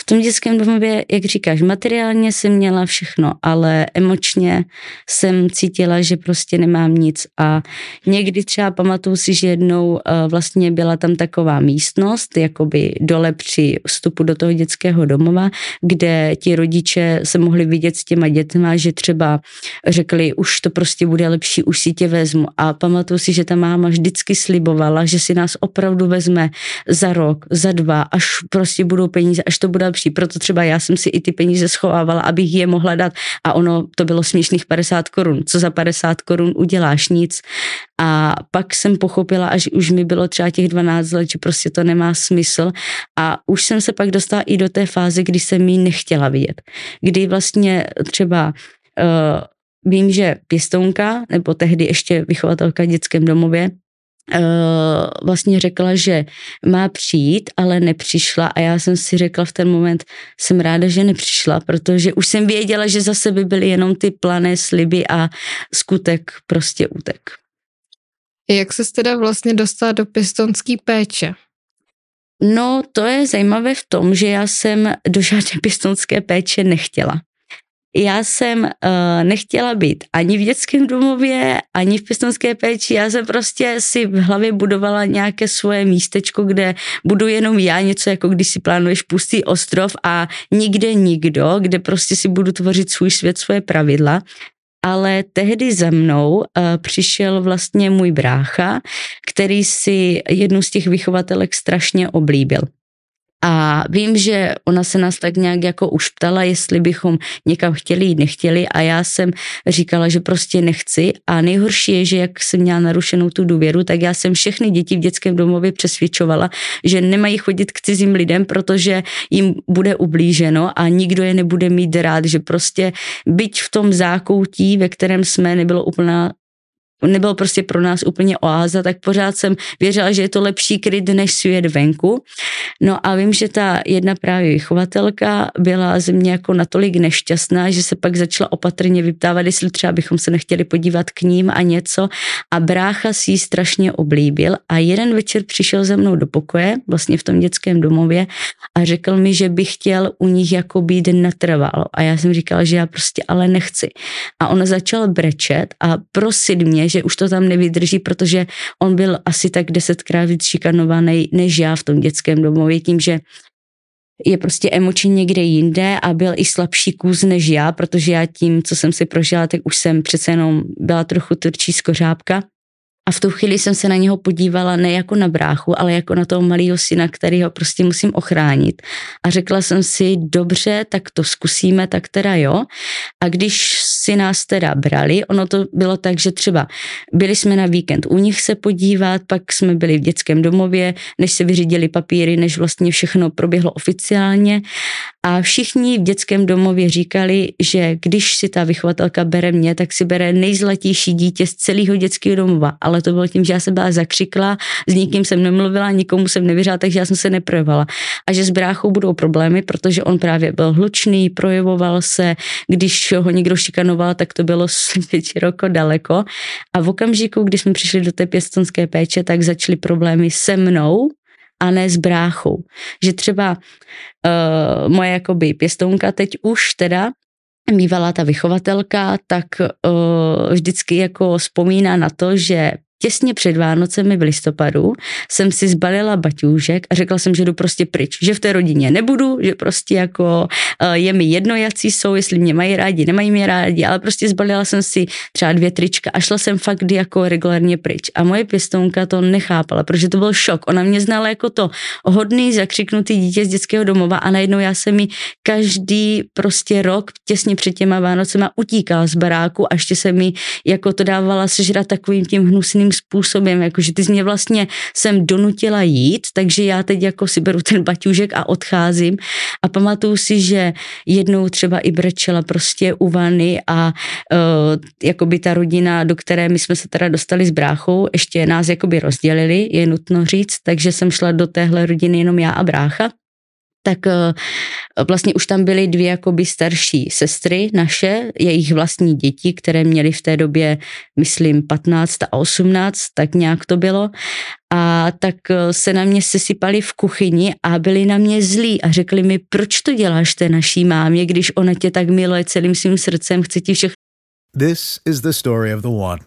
v tom dětském domově, jak říkáš, materiálně jsem měla všechno, ale emočně jsem cítila, že prostě nemám nic. A někdy třeba pamatuju si, že jednou uh, vlastně byla tam taková místnost, jakoby dole při vstupu do toho dětského domova, kde ti rodiče se mohli vidět s těma dětma, že třeba řekli, už to prostě bude lepší, už si tě vezmu. A pamatuju si, že ta máma vždycky slibovala, že si nás opravdu vezme za rok, za dva, až prostě budou peníze, až to bude lepší. Proto třeba já jsem si i ty peníze schovávala, abych je mohla dát. A ono to bylo směšných 50 korun. Co za 50 korun uděláš? Nic. A pak jsem pochopila, až už mi bylo třeba těch 12 let, že prostě to nemá smysl. A už jsem se pak dostala i do té fáze, kdy jsem ji nechtěla vidět. Kdy vlastně třeba uh, vím, že pěstounka, nebo tehdy ještě vychovatelka v dětském domově, vlastně řekla, že má přijít, ale nepřišla a já jsem si řekla v ten moment, jsem ráda, že nepřišla, protože už jsem věděla, že za sebe byly jenom ty plané sliby a skutek prostě útek. Jak se teda vlastně dostala do pěstonské péče? No, to je zajímavé v tom, že já jsem do žádné (laughs) pěstonské péče nechtěla já jsem uh, nechtěla být ani v dětském domově, ani v pěstonské péči. Já jsem prostě si v hlavě budovala nějaké svoje místečko, kde budu jenom já, něco jako když si plánuješ pustý ostrov a nikde nikdo, kde prostě si budu tvořit svůj svět, svoje pravidla. Ale tehdy za mnou uh, přišel vlastně můj brácha, který si jednu z těch vychovatelek strašně oblíbil. A vím, že ona se nás tak nějak jako už ptala, jestli bychom někam chtěli jít, nechtěli. A já jsem říkala, že prostě nechci. A nejhorší je, že jak jsem měla narušenou tu důvěru, tak já jsem všechny děti v dětském domově přesvědčovala, že nemají chodit k cizím lidem, protože jim bude ublíženo a nikdo je nebude mít rád, že prostě byť v tom zákoutí, ve kterém jsme, nebylo úplná nebyl prostě pro nás úplně oáza, tak pořád jsem věřila, že je to lepší kryt než svět venku. No a vím, že ta jedna právě vychovatelka byla ze mě jako natolik nešťastná, že se pak začala opatrně vyptávat, jestli třeba bychom se nechtěli podívat k ním a něco. A brácha si ji strašně oblíbil a jeden večer přišel ze mnou do pokoje, vlastně v tom dětském domově a řekl mi, že by chtěl u nich jako být natrvalo. A já jsem říkala, že já prostě ale nechci. A on začal brečet a prosit mě, že už to tam nevydrží, protože on byl asi tak desetkrát víc šikanovaný než já v tom dětském domově, tím, že je prostě emočně někde jinde a byl i slabší kůz než já, protože já tím, co jsem si prožila, tak už jsem přece jenom byla trochu tvrdší skořápka. A v tu chvíli jsem se na něho podívala ne jako na bráchu, ale jako na toho malého syna, který ho prostě musím ochránit. A řekla jsem si, dobře, tak to zkusíme, tak teda jo. A když si nás teda brali, ono to bylo tak, že třeba byli jsme na víkend u nich se podívat, pak jsme byli v dětském domově, než se vyřídili papíry, než vlastně všechno proběhlo oficiálně. A všichni v dětském domově říkali, že když si ta vychovatelka bere mě, tak si bere nejzlatější dítě z celého dětského domova. Ale to bylo tím, že já jsem byla zakřikla, s nikým jsem nemluvila, nikomu jsem nevěřila, takže já jsem se neprojevovala. A že s bráchou budou problémy, protože on právě byl hlučný, projevoval se, když ho někdo šikanoval, tak to bylo široko (laughs) daleko. A v okamžiku, kdy jsme přišli do té pěstonské péče, tak začaly problémy se mnou, a ne s bráchou. Že třeba uh, moje jakoby pěstounka teď už teda mývala ta vychovatelka, tak uh, vždycky jako vzpomíná na to, že těsně před Vánocemi v listopadu jsem si zbalila baťůžek a řekla jsem, že jdu prostě pryč, že v té rodině nebudu, že prostě jako eh, je mi jedno, jaký jsou, jestli mě mají rádi, nemají mě rádi, ale prostě zbalila jsem si třeba dvě trička a šla jsem fakt jako regulárně pryč. A moje pěstounka to nechápala, protože to byl šok. Ona mě znala jako to hodný, zakřiknutý dítě z dětského domova a najednou já jsem mi každý prostě rok těsně před těma Vánocema utíkala z baráku a ještě se mi jako to dávala sežrat takovým tím hnusným jiným způsobem, jakože ty jsi mě vlastně sem donutila jít, takže já teď jako si beru ten baťužek a odcházím. A pamatuju si, že jednou třeba i brečela prostě u vany a uh, jakoby ta rodina, do které my jsme se teda dostali s bráchou, ještě nás jakoby rozdělili, je nutno říct, takže jsem šla do téhle rodiny jenom já a brácha tak eh, vlastně už tam byly dvě jakoby starší sestry naše, jejich vlastní děti, které měly v té době, myslím, 15 a 18, tak nějak to bylo. A tak eh, se na mě sesypali v kuchyni a byli na mě zlí a řekli mi, proč to děláš té naší mámě, když ona tě tak miluje celým svým srdcem, chce ti všechno. This is the story of the one.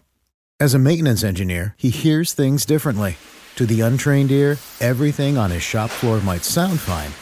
As a maintenance engineer, he hears things differently. To the untrained ear, everything on his shop floor might sound fine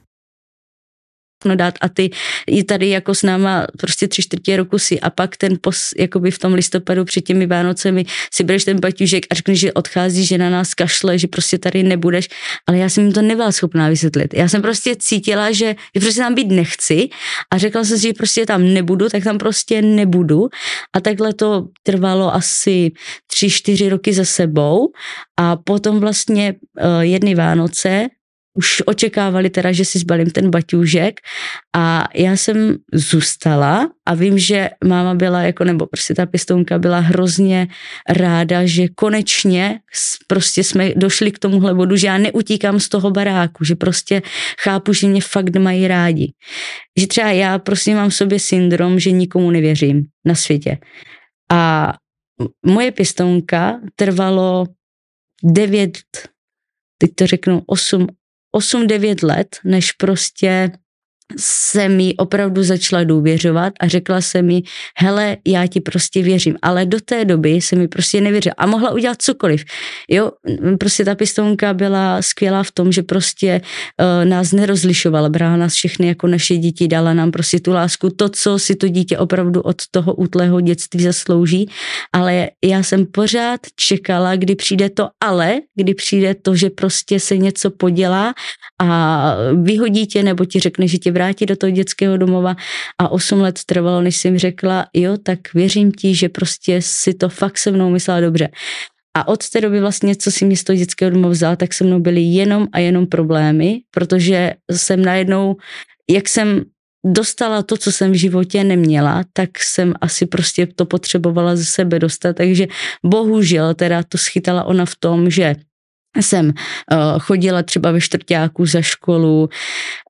Dát a ty i tady jako s náma prostě tři čtvrtě roku si a pak ten pos, jakoby v tom listopadu před těmi Vánocemi si bereš ten baťužek a řekneš, že odchází, že na nás kašle, že prostě tady nebudeš, ale já jsem jim to nebyla schopná vysvětlit. Já jsem prostě cítila, že, že prostě tam být nechci a řekla jsem si, že prostě tam nebudu, tak tam prostě nebudu. A takhle to trvalo asi tři, čtyři roky za sebou. A potom vlastně uh, jedny Vánoce už očekávali teda, že si zbalím ten baťůžek a já jsem zůstala a vím, že máma byla jako, nebo prostě ta pěstounka byla hrozně ráda, že konečně prostě jsme došli k tomuhle bodu, že já neutíkám z toho baráku, že prostě chápu, že mě fakt mají rádi. Že třeba já prostě mám v sobě syndrom, že nikomu nevěřím na světě. A moje pěstounka trvalo devět teď to řeknu, 8, 8-9 let, než prostě se mi opravdu začala důvěřovat a řekla se mi, hele, já ti prostě věřím, ale do té doby se mi prostě nevěřila a mohla udělat cokoliv. Jo, prostě ta pistonka byla skvělá v tom, že prostě uh, nás nerozlišovala, brala nás všechny jako naše děti, dala nám prostě tu lásku, to, co si to dítě opravdu od toho útlého dětství zaslouží, ale já jsem pořád čekala, kdy přijde to ale, kdy přijde to, že prostě se něco podělá a vyhodí tě nebo ti řekne, že tě vrátit do toho dětského domova a 8 let trvalo, než jsem řekla, jo, tak věřím ti, že prostě si to fakt se mnou myslela dobře. A od té doby vlastně, co si mě z toho dětského domova vzala, tak se mnou byly jenom a jenom problémy, protože jsem najednou, jak jsem dostala to, co jsem v životě neměla, tak jsem asi prostě to potřebovala ze sebe dostat, takže bohužel teda to schytala ona v tom, že jsem uh, chodila třeba ve čtvrtáku za školu,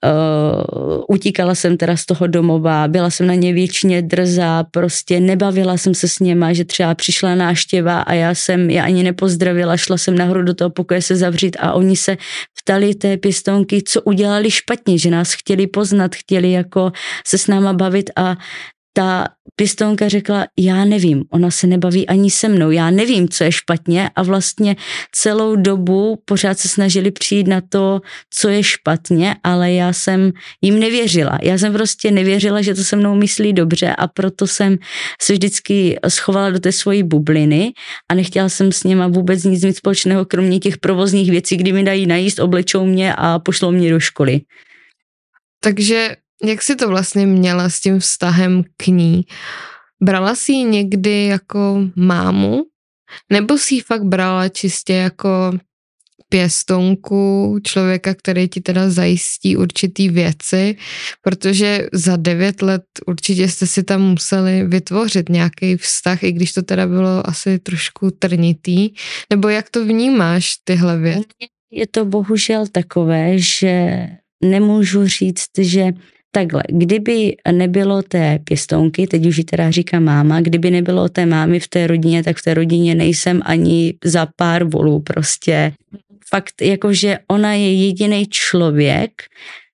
uh, utíkala jsem teda z toho domova, byla jsem na ně většině drzá, prostě nebavila jsem se s něma, že třeba přišla náštěva a já jsem je ani nepozdravila, šla jsem nahoru do toho pokoje se zavřít a oni se ptali té pěstonky, co udělali špatně, že nás chtěli poznat, chtěli jako se s náma bavit a ta pěstounka řekla, já nevím, ona se nebaví ani se mnou, já nevím, co je špatně a vlastně celou dobu pořád se snažili přijít na to, co je špatně, ale já jsem jim nevěřila. Já jsem prostě nevěřila, že to se mnou myslí dobře a proto jsem se vždycky schovala do té svojí bubliny a nechtěla jsem s něma vůbec nic mít společného, kromě těch provozních věcí, kdy mi dají najíst, oblečou mě a pošlou mě do školy. Takže jak jsi to vlastně měla s tím vztahem k ní? Brala si ji někdy jako mámu? Nebo si ji fakt brala čistě jako pěstonku, člověka, který ti teda zajistí určitý věci, protože za devět let určitě jste si tam museli vytvořit nějaký vztah, i když to teda bylo asi trošku trnitý, nebo jak to vnímáš tyhle věci? Je to bohužel takové, že nemůžu říct, že Takhle, kdyby nebylo té pěstounky, teď už ji teda říká máma, kdyby nebylo té mámy v té rodině, tak v té rodině nejsem ani za pár volů prostě. Fakt, jakože ona je jediný člověk,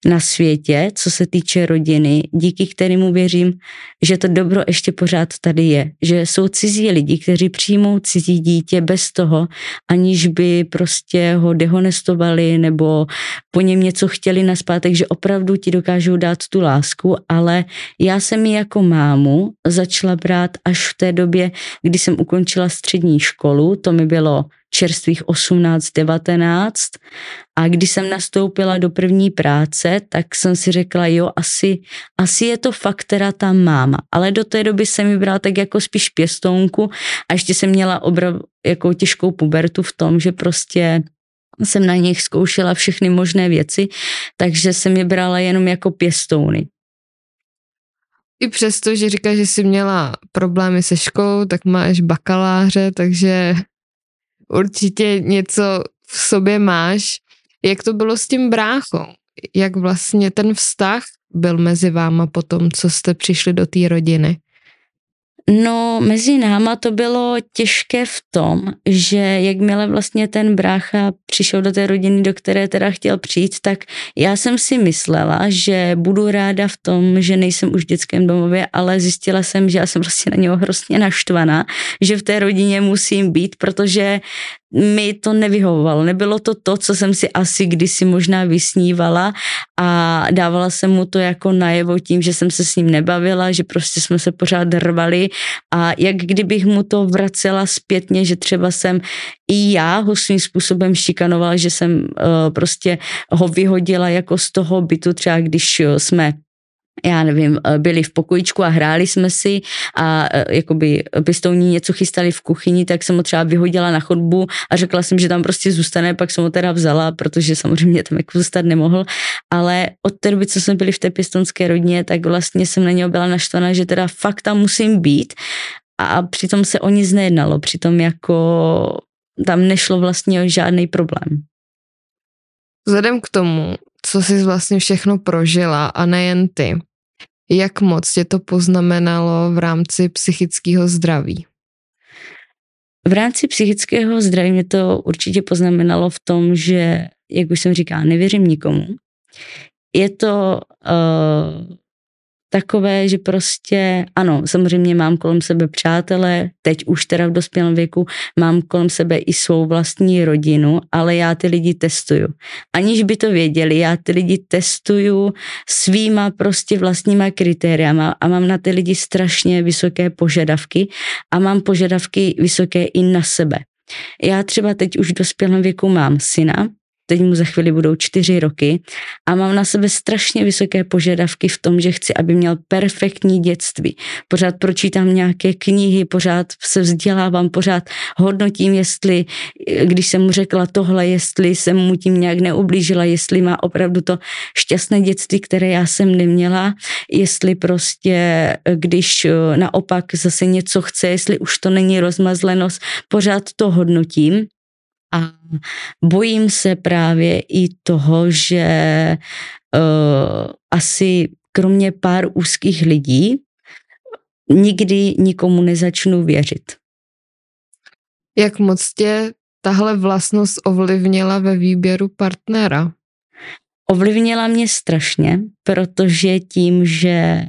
na světě, co se týče rodiny, díky kterému věřím, že to dobro ještě pořád tady je. Že jsou cizí lidi, kteří přijmou cizí dítě bez toho, aniž by prostě ho dehonestovali nebo po něm něco chtěli naspat, takže opravdu ti dokážou dát tu lásku, ale já jsem ji jako mámu začala brát až v té době, kdy jsem ukončila střední školu, to mi bylo čerstvých 18-19 a když jsem nastoupila do první práce, tak jsem si řekla, jo, asi, asi je to fakt teda ta máma, ale do té doby jsem vybral tak jako spíš pěstounku a ještě jsem měla obrav, jako těžkou pubertu v tom, že prostě jsem na nich zkoušela všechny možné věci, takže jsem je brala jenom jako pěstouny. I přesto, že říkáš, že jsi měla problémy se školou, tak máš bakaláře, takže určitě něco v sobě máš. Jak to bylo s tím bráchou? Jak vlastně ten vztah byl mezi váma potom, co jste přišli do té rodiny? No, mezi náma to bylo těžké v tom, že jakmile vlastně ten brácha přišel do té rodiny, do které teda chtěl přijít, tak já jsem si myslela, že budu ráda v tom, že nejsem už v dětském domově, ale zjistila jsem, že já jsem prostě na něho hrozně naštvaná, že v té rodině musím být, protože mi to nevyhovovalo. Nebylo to to, co jsem si asi kdysi možná vysnívala a dávala jsem mu to jako najevo tím, že jsem se s ním nebavila, že prostě jsme se pořád rvali a jak kdybych mu to vracela zpětně, že třeba jsem i já ho svým způsobem šikanovala, že jsem uh, prostě ho vyhodila jako z toho bytu, třeba když jsme já nevím, eh, byli v pokojičku a hráli jsme si a eh, jakoby pěstouní něco chystali v kuchyni, tak jsem ho třeba vyhodila na chodbu a řekla jsem, že tam prostě zůstane, pak jsem ho teda vzala, protože samozřejmě tam jako zůstat nemohl, ale od té doby, co jsme byli v té pěstonské rodině, tak vlastně jsem na něho byla naštvaná, že teda fakt tam musím být a přitom se o nic nejednalo, přitom jako tam nešlo vlastně o žádný problém. Vzhledem k tomu, co jsi vlastně všechno prožila a nejen ty, jak moc tě to poznamenalo v rámci psychického zdraví? V rámci psychického zdraví mě to určitě poznamenalo v tom, že, jak už jsem říkala, nevěřím nikomu. Je to uh, takové, že prostě ano, samozřejmě mám kolem sebe přátele, teď už teda v dospělém věku mám kolem sebe i svou vlastní rodinu, ale já ty lidi testuju. Aniž by to věděli, já ty lidi testuju svýma prostě vlastníma kritériama a mám na ty lidi strašně vysoké požadavky a mám požadavky vysoké i na sebe. Já třeba teď už v dospělém věku mám syna, teď mu za chvíli budou čtyři roky a mám na sebe strašně vysoké požadavky v tom, že chci, aby měl perfektní dětství. Pořád pročítám nějaké knihy, pořád se vzdělávám, pořád hodnotím, jestli, když jsem mu řekla tohle, jestli jsem mu tím nějak neublížila, jestli má opravdu to šťastné dětství, které já jsem neměla, jestli prostě, když naopak zase něco chce, jestli už to není rozmazlenost, pořád to hodnotím a bojím se právě i toho, že uh, asi kromě pár úzkých lidí nikdy nikomu nezačnu věřit. Jak moc tě tahle vlastnost ovlivnila ve výběru partnera? Ovlivnila mě strašně, protože tím, že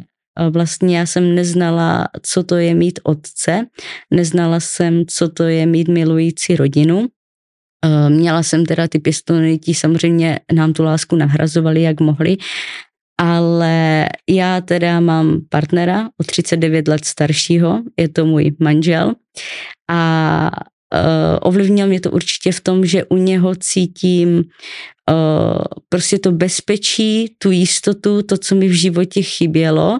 Vlastně já jsem neznala, co to je mít otce, neznala jsem, co to je mít milující rodinu. Měla jsem teda ty pěstouny, ti samozřejmě nám tu lásku nahrazovali, jak mohli, ale já teda mám partnera o 39 let staršího, je to můj manžel a uh, ovlivnil mě to určitě v tom, že u něho cítím uh, prostě to bezpečí, tu jistotu, to, co mi v životě chybělo.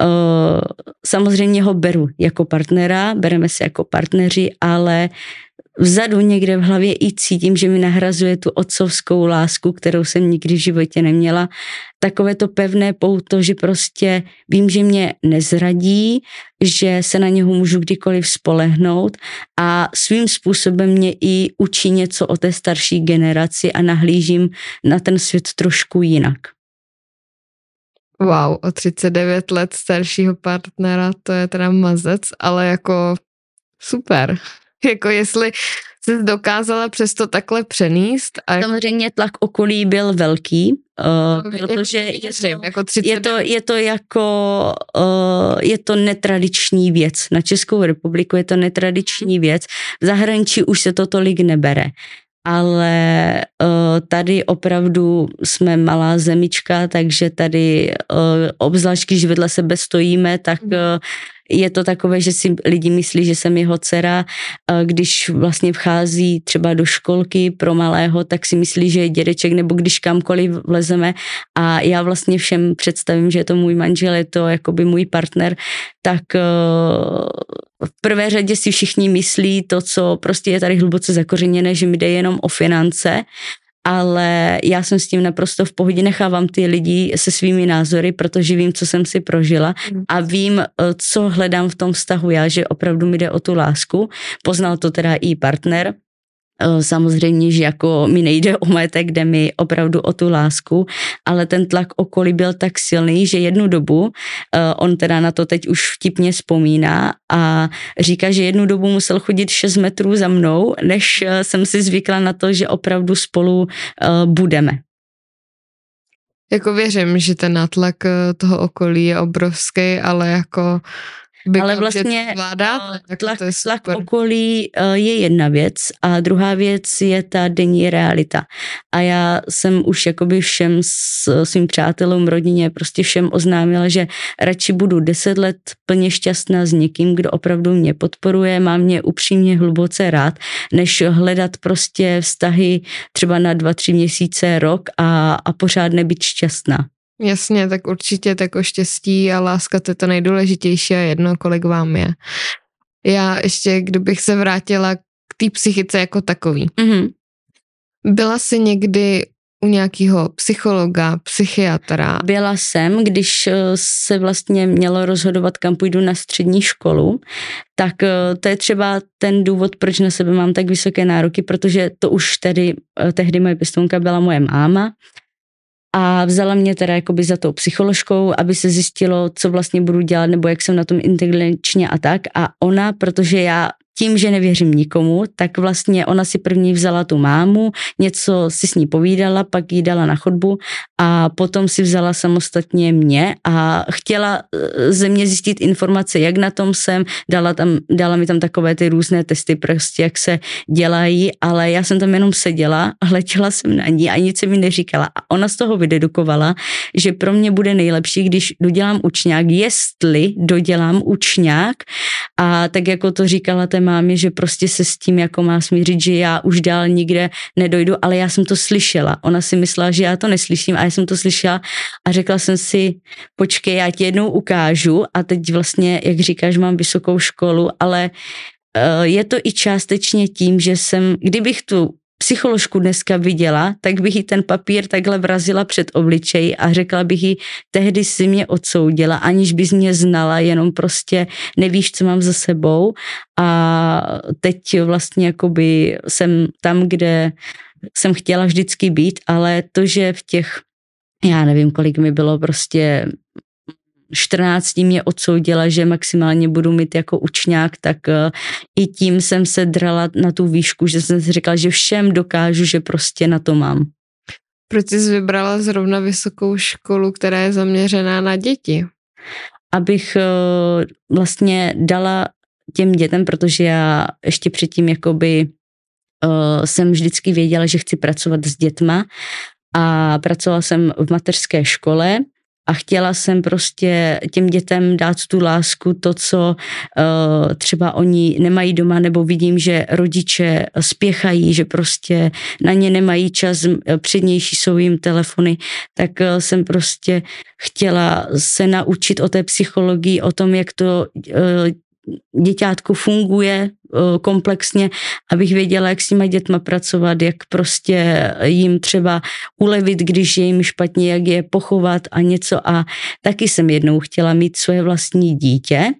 Uh, samozřejmě ho beru jako partnera, bereme se jako partneři, ale vzadu někde v hlavě i cítím, že mi nahrazuje tu otcovskou lásku, kterou jsem nikdy v životě neměla. Takové to pevné pouto, že prostě vím, že mě nezradí, že se na něho můžu kdykoliv spolehnout a svým způsobem mě i učí něco o té starší generaci a nahlížím na ten svět trošku jinak. Wow, o 39 let staršího partnera, to je teda mazec, ale jako super. (laughs) jako jestli jsi dokázala přesto takhle přenést. A... Samozřejmě tlak okolí byl velký, uh, protože je to, jako je, to, je to jako uh, je to netradiční věc. Na Českou republiku je to netradiční věc. V zahraničí už se to tolik nebere ale uh, tady opravdu jsme malá zemička, takže tady uh, obzvlášť, když vedle sebe stojíme, tak uh, je to takové, že si lidi myslí, že jsem jeho dcera, když vlastně vchází třeba do školky pro malého, tak si myslí, že je dědeček, nebo když kamkoliv vlezeme. A já vlastně všem představím, že je to můj manžel, je to jakoby můj partner, tak eh, v prvé řadě si všichni myslí to, co prostě je tady hluboce zakořeněné, že mi jde jenom o finance ale já jsem s tím naprosto v pohodě, nechávám ty lidi se svými názory, protože vím, co jsem si prožila mm. a vím, eh, co hledám v tom vztahu já, že opravdu mi jde o tu lásku. Poznal to teda i partner, samozřejmě, že jako mi nejde o majetek, jde mi opravdu o tu lásku, ale ten tlak okolí byl tak silný, že jednu dobu, eh, on teda na to teď už vtipně vzpomíná a říká, že jednu dobu musel chodit 6 metrů za mnou, než eh, jsem si zvykla na to, že opravdu spolu budeme. Jako věřím, že ten nátlak toho okolí je obrovský, ale jako ale vlastně vláda, eh, tlak, tlak okolí eh, je jedna věc a druhá věc je ta denní realita. A já jsem už jakoby všem svým přátelům, rodině, prostě všem oznámila, že radši budu deset let plně šťastná s někým, kdo opravdu mě podporuje, má mě upřímně hluboce rád, než hledat prostě vztahy třeba na dva, tři měsíce, rok a, a pořád nebyt šťastná. Jasně, tak určitě tak o štěstí a láska to je to nejdůležitější a jedno, kolik vám je. Já ještě, kdybych se vrátila k té psychice jako takový. Mm-hmm. Byla jsi někdy u nějakého psychologa, psychiatra? Byla jsem, když eh, se vlastně mělo rozhodovat, kam půjdu na střední školu, tak eh, to je třeba ten důvod, proč na sebe mám tak vysoké nároky, protože to už tedy, eh, tehdy moje pěstounka byla moje máma a vzala mě teda jakoby za tou psycholožkou, aby se zjistilo, co vlastně budu dělat, nebo jak jsem na tom inteligenčně a tak. A ona, protože já tím, že nevěřím nikomu, tak vlastně ona si první vzala tu mámu, něco si s ní povídala, pak jí dala na chodbu a potom si vzala samostatně mě a chtěla eh, ze mě zjistit informace, jak na tom jsem, dala, tam, dala mi tam takové ty různé testy, prostě jak se dělají, ale já jsem tam jenom seděla, hleděla jsem na ní a nic se mi neříkala. A ona z toho vydedukovala, že pro mě bude nejlepší, když dodělám učňák, jestli dodělám učňák. A tak jako to říkala té mámě, že prostě se s tím jako má smířit, že já už dál nikde nedojdu, ale já jsem to slyšela. Ona si myslela, že já to neslyším a já jsem to slyšela a řekla jsem si, počkej, já ti jednou ukážu a teď vlastně, jak říkáš, mám vysokou školu, ale eh, je to i částečně tím, že jsem, kdybych tu psycholožku dneska viděla, tak bych jí ten papír takhle vrazila před obličej a řekla bych jí, tehdy si mě odsoudila, aniž bys mě znala, jenom prostě nevíš, co mám za sebou. A teď vlastně jakoby jsem tam, kde jsem chtěla vždycky být, ale to, že v těch já nevím, kolik mi bylo prostě 14 mě odsoudila, že maximálně budu mít jako učňák, tak uh, i tím jsem se drala na tu výšku, že jsem si říkala, že všem dokážu, že prostě na to mám. Proč jsi vybrala zrovna vysokou školu, která je zaměřená na děti? abych uh, vlastně dala těm dětem, protože já ještě předtím jakoby uh, jsem vždycky věděla, že chci pracovat s dětma a pracovala jsem v mateřské škole a chtěla jsem prostě těm dětem dát tu lásku, to, co uh, třeba oni nemají doma, nebo vidím, že rodiče spěchají, že prostě na ně nemají čas, přednější jsou jim telefony, tak uh, jsem prostě chtěla se naučit o té psychologii, o tom, jak to uh, děťátko funguje eh, komplexně, abych věděla, jak s těma dětma pracovat, jak prostě jim třeba ulevit, když je jim špatně, jak je pochovat a něco. A taky jsem jednou chtěla mít svoje vlastní dítě,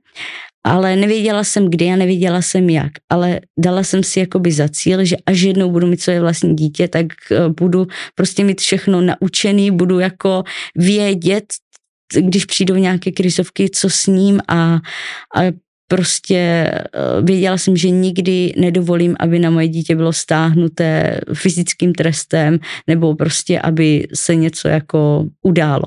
ale nevěděla jsem kdy a nevěděla jsem jak, ale dala jsem si jakoby za cíl, že až jednou budu mít svoje vlastní dítě, tak eh, budu prostě mít všechno naučený, budu jako vědět, když přijdou nějaké krizovky, co s ním a, a prostě eh, věděla jsem, že nikdy nedovolím, aby na moje dítě bylo stáhnuté fyzickým trestem nebo prostě, aby se něco jako událo.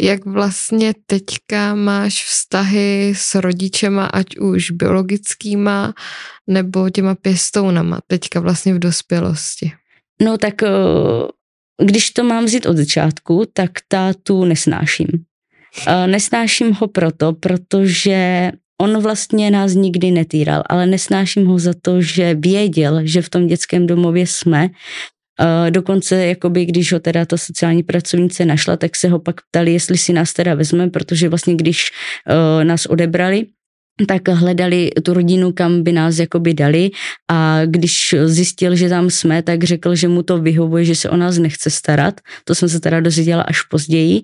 Jak vlastně teďka máš vztahy s rodičema, ať už biologickýma nebo těma pěstounama, teďka vlastně v dospělosti? No tak eh, když to mám vzít od začátku, tak tátu nesnáším. Nesnáším ho proto, protože on vlastně nás nikdy netýral, ale nesnáším ho za to, že věděl, že v tom dětském domově jsme. Dokonce, jakoby, když ho teda ta sociální pracovnice našla, tak se ho pak ptali, jestli si nás teda vezme, protože vlastně když nás odebrali, tak hledali tu rodinu, kam by nás jakoby dali a když zjistil, že tam jsme, tak řekl, že mu to vyhovuje, že se o nás nechce starat. To jsem se teda dozvěděla až později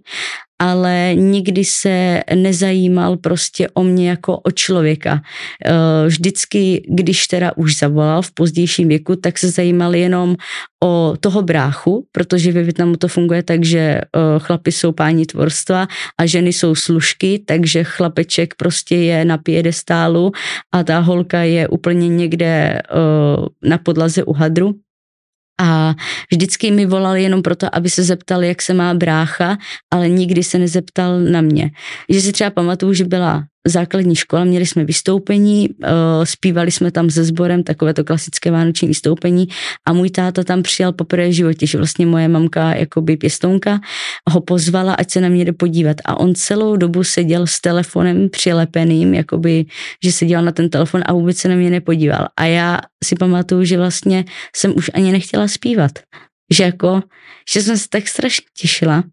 ale nikdy se nezajímal prostě o mě jako o člověka. Eh, vždycky, když teda už zavolal v pozdějším věku, tak se zajímal jenom o toho bráchu, protože ve Větnamu to funguje tak, že eh, chlapi jsou páni tvorstva a ženy jsou služky, takže chlapeček prostě je na piedestálu a ta holka je úplně někde eh, na podlaze u hadru a vždycky mi volal jenom proto, aby se zeptal, jak se má brácha, ale nikdy se nezeptal na mě. Že si třeba pamatuju, že byla základní škola, měli jsme vystoupení, eh, zpívali jsme tam se sborem takové to klasické vánoční vystoupení a můj táta tam přijal poprvé v životě, že vlastně moje mamka, jakoby pěstounka, ho pozvala, ať se na mě jde podívat a on celou dobu seděl s telefonem přilepeným, jakoby, že seděl na ten telefon a vůbec se na mě nepodíval. A já si pamatuju, že vlastně jsem už ani nechtěla zpívat. Že jako, že jsem se tak strašně těšila,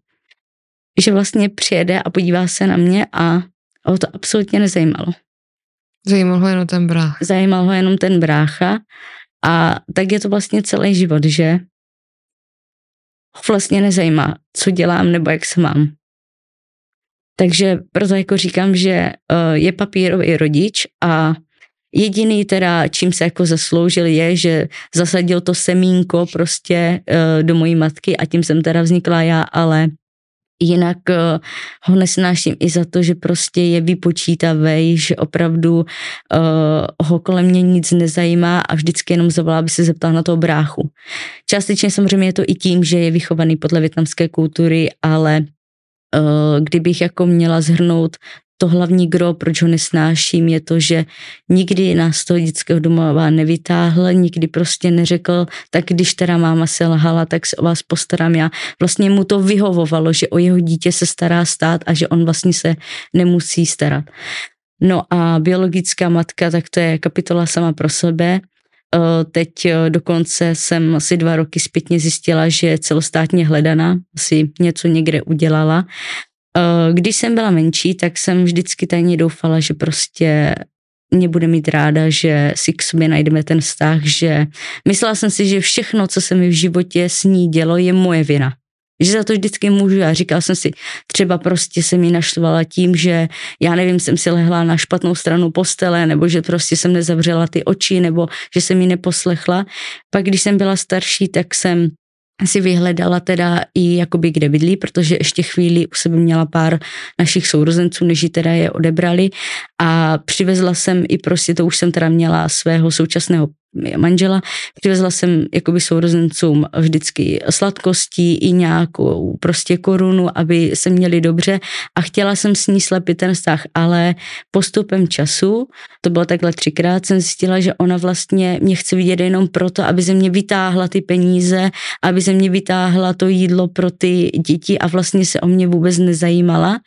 že vlastně přijede a podívá se na mě a a ho to absolutně nezajímalo. Zajímal ho jenom ten brách. Zajímal ho jenom ten brácha a tak je to vlastně celý život, že ho vlastně nezajímá, co dělám nebo jak se mám. Takže proto jako říkám, že eh, je papírový rodič a jediný teda, čím se jako zasloužil je, že zasadil to semínko prostě eh, do mojí matky a tím jsem teda vznikla já, ale Jinak uh, ho nesnáším i za to, že prostě je vypočítavý, že opravdu uh, ho kolem mě nic nezajímá a vždycky jenom zavolá, aby se zeptal na toho bráchu. Částečně samozřejmě je to i tím, že je vychovaný podle větnamské kultury, ale uh, kdybych jako měla zhrnout to hlavní gro, proč ho nesnáším, je to, že nikdy nás toho dětského domova nevytáhl, nikdy prostě neřekl, tak když teda máma se lhala, tak se o vás postarám já. Vlastně mu to vyhovovalo, že o jeho dítě se stará stát a že on vlastně se nemusí starat. No a biologická matka, tak to je kapitola sama pro sebe. Teď dokonce jsem asi dva roky zpětně zjistila, že je celostátně hledaná, asi něco někde udělala když jsem byla menší, tak jsem vždycky tajně doufala, že prostě mě bude mít ráda, že si k sobě najdeme ten vztah, že myslela jsem si, že všechno, co se mi v životě s ní dělo, je moje vina. Že za to vždycky můžu. Já říkala jsem si, třeba prostě se mi naštvala tím, že já nevím, jsem si lehla na špatnou stranu postele, nebo že prostě jsem nezavřela ty oči, nebo že jsem mi neposlechla. Pak, když jsem byla starší, tak jsem si vyhledala teda i jakoby kde bydlí, protože ještě chvíli u sebe měla pár našich sourozenců, než ji teda je odebrali. A přivezla jsem i prostě, to už jsem teda měla svého současného manžela. Přivezla jsem jakoby sourozencům vždycky sladkostí i nějakou prostě korunu, aby se měli dobře a chtěla jsem s ní slepit ten vztah, ale postupem času, to bylo takhle třikrát, jsem zjistila, že ona vlastně mě chce vidět jenom proto, aby ze mě vytáhla ty peníze, aby ze mě vytáhla to jídlo pro ty děti a vlastně se o mě vůbec nezajímala.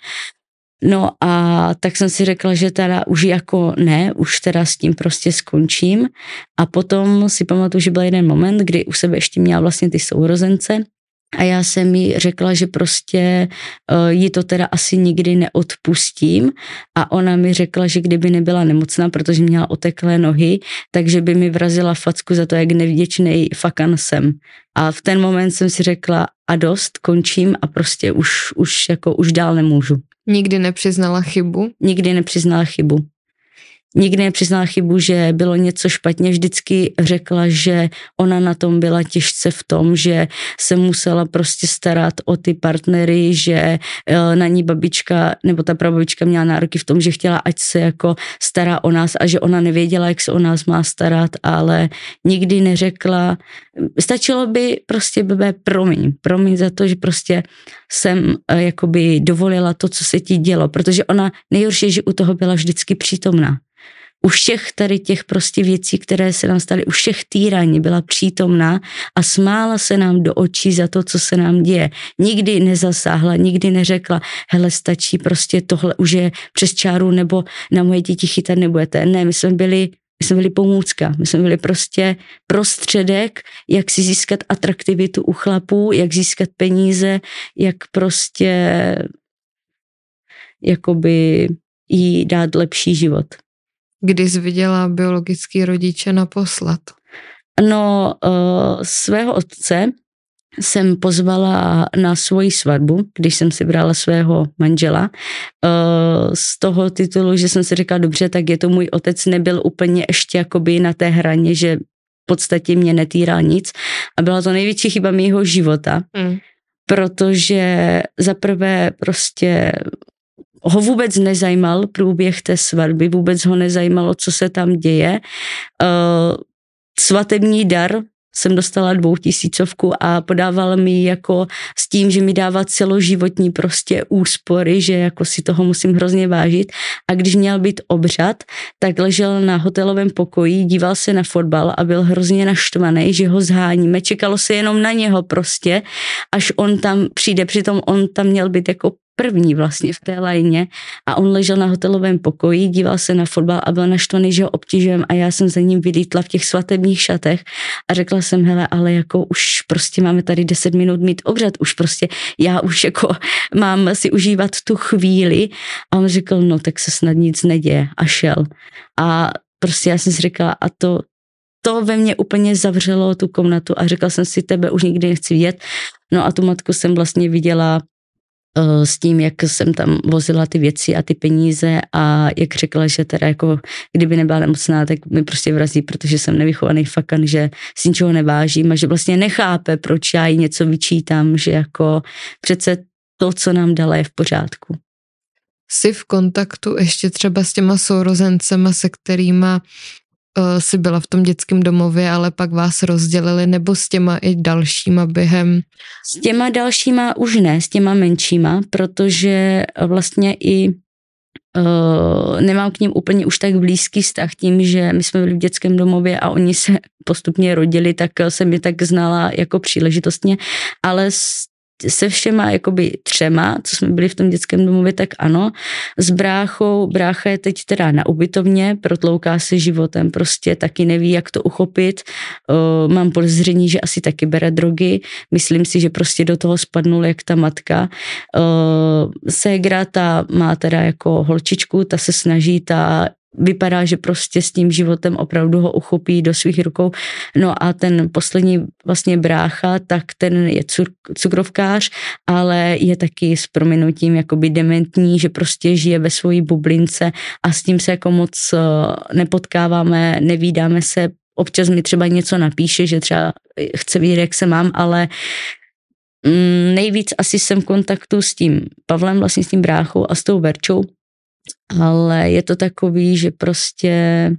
No a tak jsem si řekla, že teda už jako ne, už teda s tím prostě skončím. A potom si pamatuju, že byl jeden moment, kdy u sebe ještě měla vlastně ty sourozence a já jsem jí řekla, že prostě uh, ji to teda asi nikdy neodpustím a ona mi řekla, že kdyby nebyla nemocná, protože měla oteklé nohy, takže by mi vrazila facku za to, jak nevděčný fakan jsem. A v ten moment jsem si řekla a dost, končím a prostě už, už jako už dál nemůžu. Nikdy nepřiznala chybu? Nikdy nepřiznala chybu. Nikdy nepřiznala chybu, že bylo něco špatně, vždycky řekla, že ona na tom byla těžce v tom, že se musela prostě starat o ty partnery, že eh, na ní babička nebo ta prababička měla nároky v tom, že chtěla, ať se jako stará o nás a že ona nevěděla, jak se o nás má starat, ale nikdy neřekla, stačilo by prostě bebe promiň, promiň za to, že prostě jsem eh, jakoby dovolila to, co se ti dělo, protože ona nejhorší, že u toho byla vždycky přítomná u všech tady těch prostě věcí, které se nám staly, u všech týraní byla přítomná a smála se nám do očí za to, co se nám děje. Nikdy nezasáhla, nikdy neřekla, hele, stačí prostě tohle už je přes čáru nebo na moje děti chytat nebudete. Ne, my jsme byli my jsme byli pomůcka, my jsme byli prostě prostředek, jak si získat atraktivitu u chlapů, jak získat peníze, jak prostě jakoby jí dát lepší život. Kdy jsi viděla biologický rodiče naposled? No, uh, svého otce jsem pozvala na svoji svatbu, když jsem si brala svého manžela. Uh, z toho titulu, že jsem si říkala, dobře, tak je to můj otec, nebyl úplně ještě jakoby na té hraně, že v podstatě mě netýral nic. A byla to největší chyba mého života, mm. protože za prvé prostě ho vůbec nezajímal průběh té svatby, vůbec ho nezajímalo, co se tam děje. Uh, svatební dar jsem dostala dvoutisícovku a podával mi jako s tím, že mi dává celoživotní prostě úspory, že jako si toho musím hrozně vážit. A když měl být obřad, tak ležel na hotelovém pokoji, díval se na fotbal a byl hrozně naštvaný, že ho zháníme. Čekalo se jenom na něho prostě, až on tam přijde. Přitom on tam měl být jako první vlastně v té lajně a on ležel na hotelovém pokoji, díval se na fotbal a byl naštvaný, že ho obtěžujem a já jsem za ním vylítla v těch svatebních šatech a řekla jsem, hele, ale jako už prostě máme tady 10 minut mít obřad, už prostě já už jako (laughs) mám si užívat tu chvíli a on řekl, no tak se snad nic neděje a šel. A prostě já jsem si řekla, a to, to ve mně úplně zavřelo tu komnatu a řekla jsem si, tebe už nikdy nechci vidět. No a tu matku jsem vlastně viděla s tím, jak jsem tam vozila ty věci a ty peníze a jak řekla, že teda jako kdyby nebyla nemocná, tak mi prostě vrazí, protože jsem nevychovaný fakan, že si ničeho nevážím a že vlastně nechápe, proč já jí něco vyčítám, že jako přece to, co nám dala, je v pořádku. Jsi v kontaktu ještě třeba s těma sourozencema, se kterýma si byla v tom dětském domově, ale pak vás rozdělili, nebo s těma i dalšíma během? S těma dalšíma už ne, s těma menšíma, protože vlastně i Uh, nemám k ním úplně už tak blízký vztah tím, že my jsme byli v dětském domově a oni se (laughs) postupně rodili, tak jsem je tak znala jako příležitostně, ale s se všema jakoby třema, co jsme byli v tom dětském domově, tak ano. S bráchou, brácha je teď teda na ubytovně, protlouká se životem, prostě taky neví, jak to uchopit. Uh, mám podezření, že asi taky bere drogy. Myslím si, že prostě do toho spadnul jak ta matka. Uh, Ségra ta má teda jako holčičku, ta se snaží, ta vypadá, že prostě s tím životem opravdu ho uchopí do svých rukou. No a ten poslední vlastně brácha, tak ten je cukrovkář, ale je taky s prominutím jakoby dementní, že prostě žije ve svojí bublince a s tím se jako moc eh, nepotkáváme, nevídáme se, občas mi třeba něco napíše, že třeba chce vidět, jak se mám, ale mm, nejvíc asi jsem v kontaktu s tím Pavlem, vlastně s tím bráchou a s tou Verčou, ale je to takový, že prostě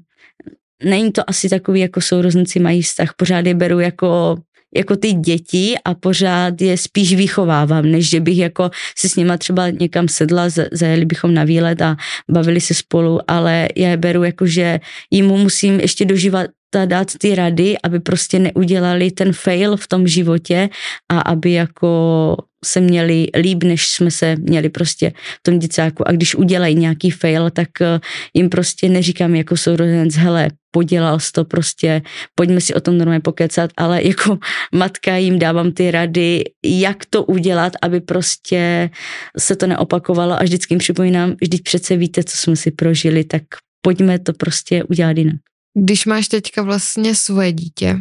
není to asi takový, jako sourozenci mají vztah, pořád je beru jako jako ty děti a pořád je spíš vychovávám, než že bych jako si s nima třeba někam sedla, zajeli bychom na výlet a bavili se spolu, ale já je beru jako, že jim musím ještě dožívat dát ty rady, aby prostě neudělali ten fail v tom životě a aby jako se měli líp, než jsme se měli prostě v tom děcáku. A když udělají nějaký fail, tak eh, jim prostě neříkám jako sourozenec, hele, podělal jsi to prostě, pojďme si o tom normálně pokecat, ale jako (laughs) matka jim dávám ty rady, jak to udělat, aby prostě se to neopakovalo a vždycky jim připomínám, vždyť přece víte, co jsme si prožili, tak pojďme to prostě udělat jinak. Když máš teďka vlastně svoje dítě,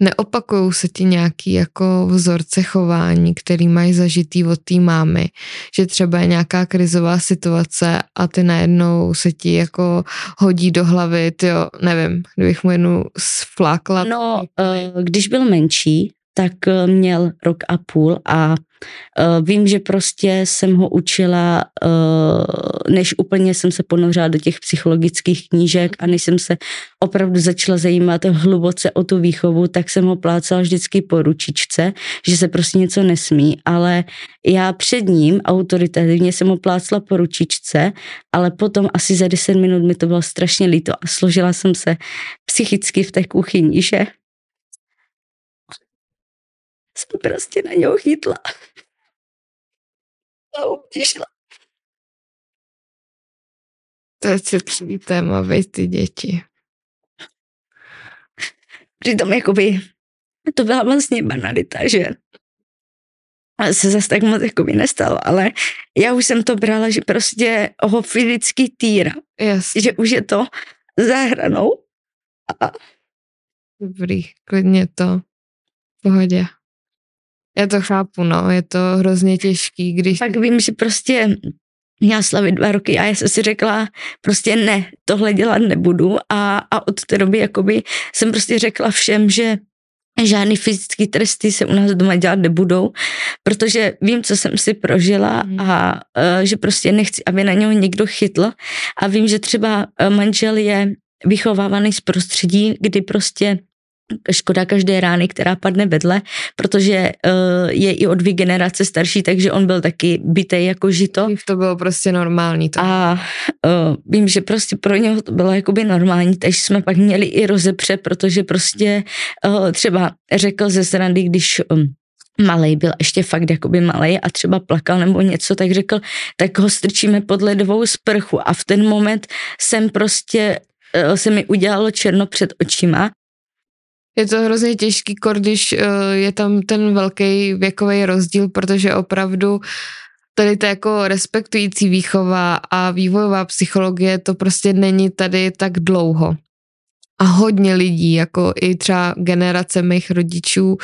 neopakují se ti nějaký jako vzorce chování, který mají zažitý od té mámy, že třeba je nějaká krizová situace a ty najednou se ti jako hodí do hlavy, jo, nevím, kdybych mu jednu sflákla. No, eh, když byl menší, tak eh, měl rok a půl a Uh, vím, že prostě jsem ho učila, uh, než úplně jsem se ponořila do těch psychologických knížek a než jsem se opravdu začala zajímat hluboce o tu výchovu, tak jsem ho plácala vždycky po ručičce, že se prostě něco nesmí, ale já před ním autoritativně jsem ho plácla po ručičce, ale potom asi za 10 minut mi to bylo strašně líto a složila jsem se psychicky v té kuchyni, že jsem prostě na něho chytla. A utišla. To je citlivý téma, vej ty děti. Přitom jakoby to byla vlastně banalita, že se zase tak moc jakoby nestalo, ale já už jsem to brala, že prostě ho fyzicky týra. Yes. Že už je to za hranou. A... Dobrý, klidně to. Pohodě. Já to chápu, no, je to hrozně těžký, když... Tak vím, že prostě měla slavit dva roky a já jsem si řekla, prostě ne, tohle dělat nebudu. A, a od té doby jakoby jsem prostě řekla všem, že žádný fyzické tresty se u nás doma dělat nebudou, protože vím, co jsem si prožila mm. a uh, že prostě nechci, aby na něho někdo chytl. A vím, že třeba e, manžel je vychovávaný z prostředí, kdy prostě škoda každé rány, která padne vedle, protože uh, je i o dvě generace starší, takže on byl taky bytej jako žito. To bylo prostě normální. To. A uh, vím, že prostě pro něho to bylo jakoby normální, takže jsme pak měli i rozepře, protože prostě uh, třeba řekl ze srandy, když um, malej byl ještě fakt jakoby malej a třeba plakal nebo něco, tak řekl, tak ho strčíme pod ledovou sprchu a v ten moment jsem prostě se mi udělalo černo před očima je to hrozně těžký, když uh, je tam ten velký věkový rozdíl, protože opravdu tady to jako respektující výchova a vývojová psychologie to prostě není tady tak dlouho a hodně lidí, jako i třeba generace mých rodičů,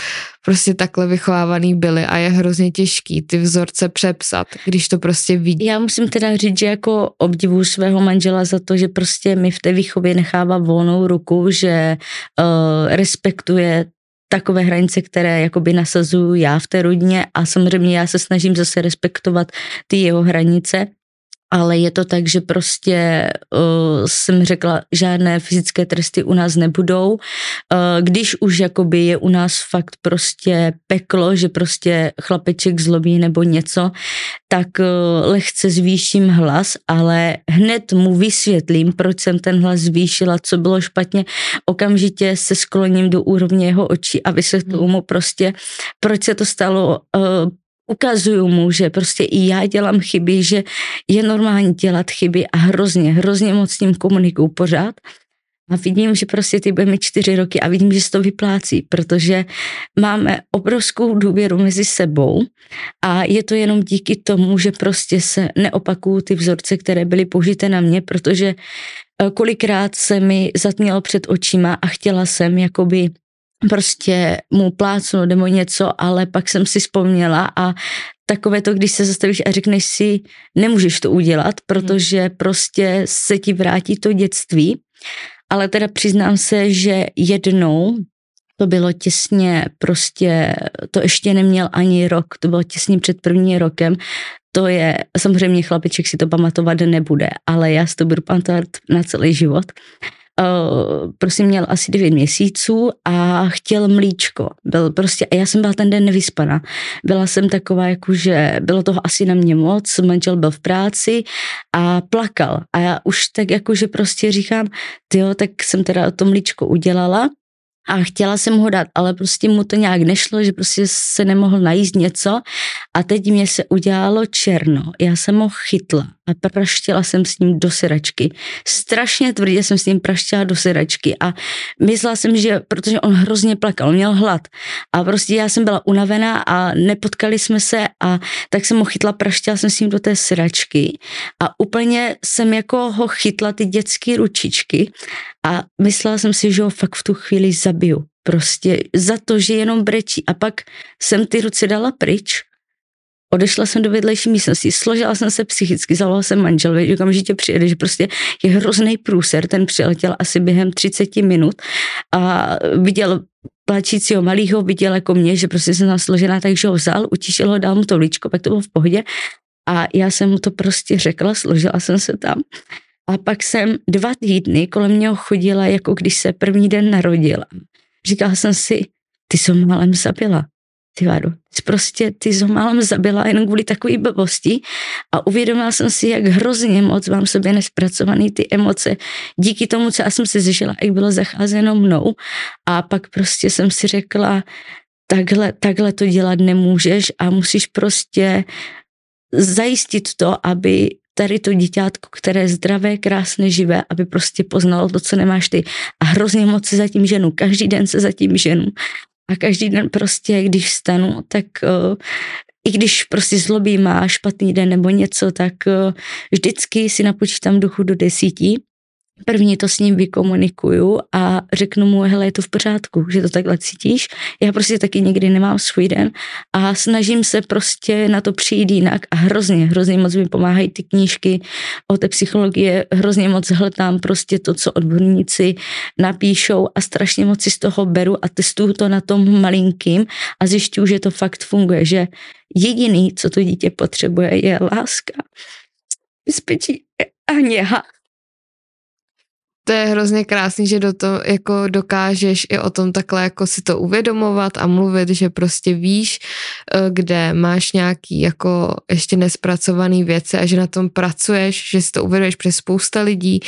prostě takhle vychovávaný byly a je hrozně těžký ty vzorce přepsat, když to prostě vidí. Já musím teda říct, že jako obdivuju svého manžela za to, že prostě mi v té výchově nechává volnou ruku, že uh, respektuje takové hranice, které jakoby nasazuju já v té rodině a samozřejmě já se snažím zase respektovat ty jeho hranice ale je to tak, že prostě uh, jsem řekla, žádné fyzické tresty u nás nebudou. Uh, když už jakoby je u nás fakt prostě peklo, že prostě chlapeček zlobí nebo něco, tak uh, lehce zvýším hlas, ale hned mu vysvětlím, proč jsem ten hlas zvýšila, co bylo špatně. Okamžitě se skloním do úrovně jeho očí a vysvětluju mu prostě, proč se to stalo, uh, ukazuju mu, že prostě i já dělám chyby, že je normální dělat chyby a hrozně, hrozně moc s ním komunikuju pořád. A vidím, že prostě ty bude mít čtyři roky a vidím, že se to vyplácí, protože máme obrovskou důvěru mezi sebou a je to jenom díky tomu, že prostě se neopakují ty vzorce, které byly použité na mě, protože eh, kolikrát se mi zatmělo před očima a chtěla jsem jakoby prostě mu plácnu nebo něco, ale pak jsem si vzpomněla a takové to, když se zastavíš a řekneš si, nemůžeš to udělat, protože prostě se ti vrátí to dětství. Ale teda přiznám se, že jednou to bylo těsně prostě, to ještě neměl ani rok, to bylo těsně před prvním rokem, to je, samozřejmě chlapiček si to pamatovat nebude, ale já si to budu pamatovat na celý život prostě měl asi 9 měsíců a chtěl mlíčko. Byl prostě, a já jsem byla ten den nevyspaná. Byla jsem taková, jako že bylo toho asi na mě moc, manžel byl v práci a plakal. A já už tak jako, že prostě říkám, jo, tak jsem teda to mlíčko udělala a chtěla jsem ho dát, ale prostě mu to nějak nešlo, že prostě se nemohl najíst něco a teď mě se udělalo černo. Já jsem ho chytla a praštila jsem s ním do sedačky. Strašně tvrdě jsem s ním praštila do sedačky a myslela jsem, že protože on hrozně plakal, on měl hlad a prostě já jsem byla unavená a nepotkali jsme se a tak jsem ho chytla, praštila jsem s ním do té sedačky a úplně jsem jako ho chytla ty dětské ručičky a myslela jsem si, že ho fakt v tu chvíli zabiju. Prostě za to, že jenom brečí. A pak jsem ty ruce dala pryč Odešla jsem do vedlejší místnosti, složila jsem se psychicky, zavolala jsem manželovi, že okamžitě přijede, že prostě je hrozný průser, ten přiletěl asi během 30 minut a viděl plačícího malýho, viděl jako mě, že prostě jsem složená, takže ho vzal, utišil ho, dal mu to líčko, pak to bylo v pohodě a já jsem mu to prostě řekla, složila jsem se tam a pak jsem dva týdny kolem něho chodila, jako když se první den narodila. Říkala jsem si, ty jsem malem zabila ty Vado, prostě ty jsi ho málem zabila jenom kvůli takové blbosti a uvědomila jsem si, jak hrozně moc mám sobě nespracovaný ty emoce. Díky tomu, co já jsem si zžila, jak bylo zacházeno mnou a pak prostě jsem si řekla, takhle, takhle to dělat nemůžeš a musíš prostě zajistit to, aby tady to dítětko, které je zdravé, krásné, živé, aby prostě poznalo to, co nemáš ty. A hrozně moc se zatím ženu, každý den se zatím ženu a každý den prostě, když vstanu, tak uh, i když prostě zlobí má špatný den nebo něco, tak uh, vždycky si napočítám duchu do desíti První to s ním vykomunikuju a řeknu mu, hele, je to v pořádku, že to takhle cítíš. Já prostě taky někdy nemám svůj den a snažím se prostě na to přijít jinak a hrozně, hrozně moc mi pomáhají ty knížky o té psychologie, hrozně moc hledám prostě to, co odborníci napíšou a strašně moc si z toho beru a testuju to na tom malinkým a zjišťuju, že to fakt funguje, že jediný, co to dítě potřebuje, je láska, bezpečí a něha to je hrozně krásný, že do toho jako dokážeš i o tom takhle jako si to uvědomovat a mluvit, že prostě víš, eh, kde máš nějaký jako ještě nespracovaný věci a že na tom pracuješ, že si to uvědomuješ přes spousta lidí,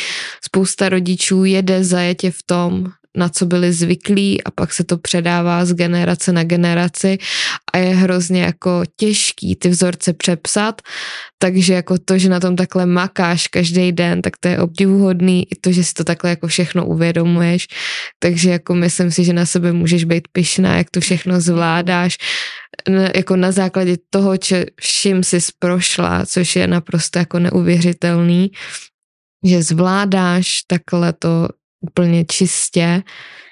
spousta rodičů jede zajetě v tom, na co byli zvyklí a pak se to předává z generace na generaci a je hrozně jako těžký ty vzorce přepsat, takže jako to, že na tom takhle makáš každý den, tak to je obdivuhodný, i to, že si to takhle jako všechno uvědomuješ, takže jako myslím si, že na sebe můžeš být pyšná, jak to všechno zvládáš, jako na základě toho, če, vším jsi prošla, což je naprosto jako neuvěřitelný, že zvládáš takhle to úplně čistě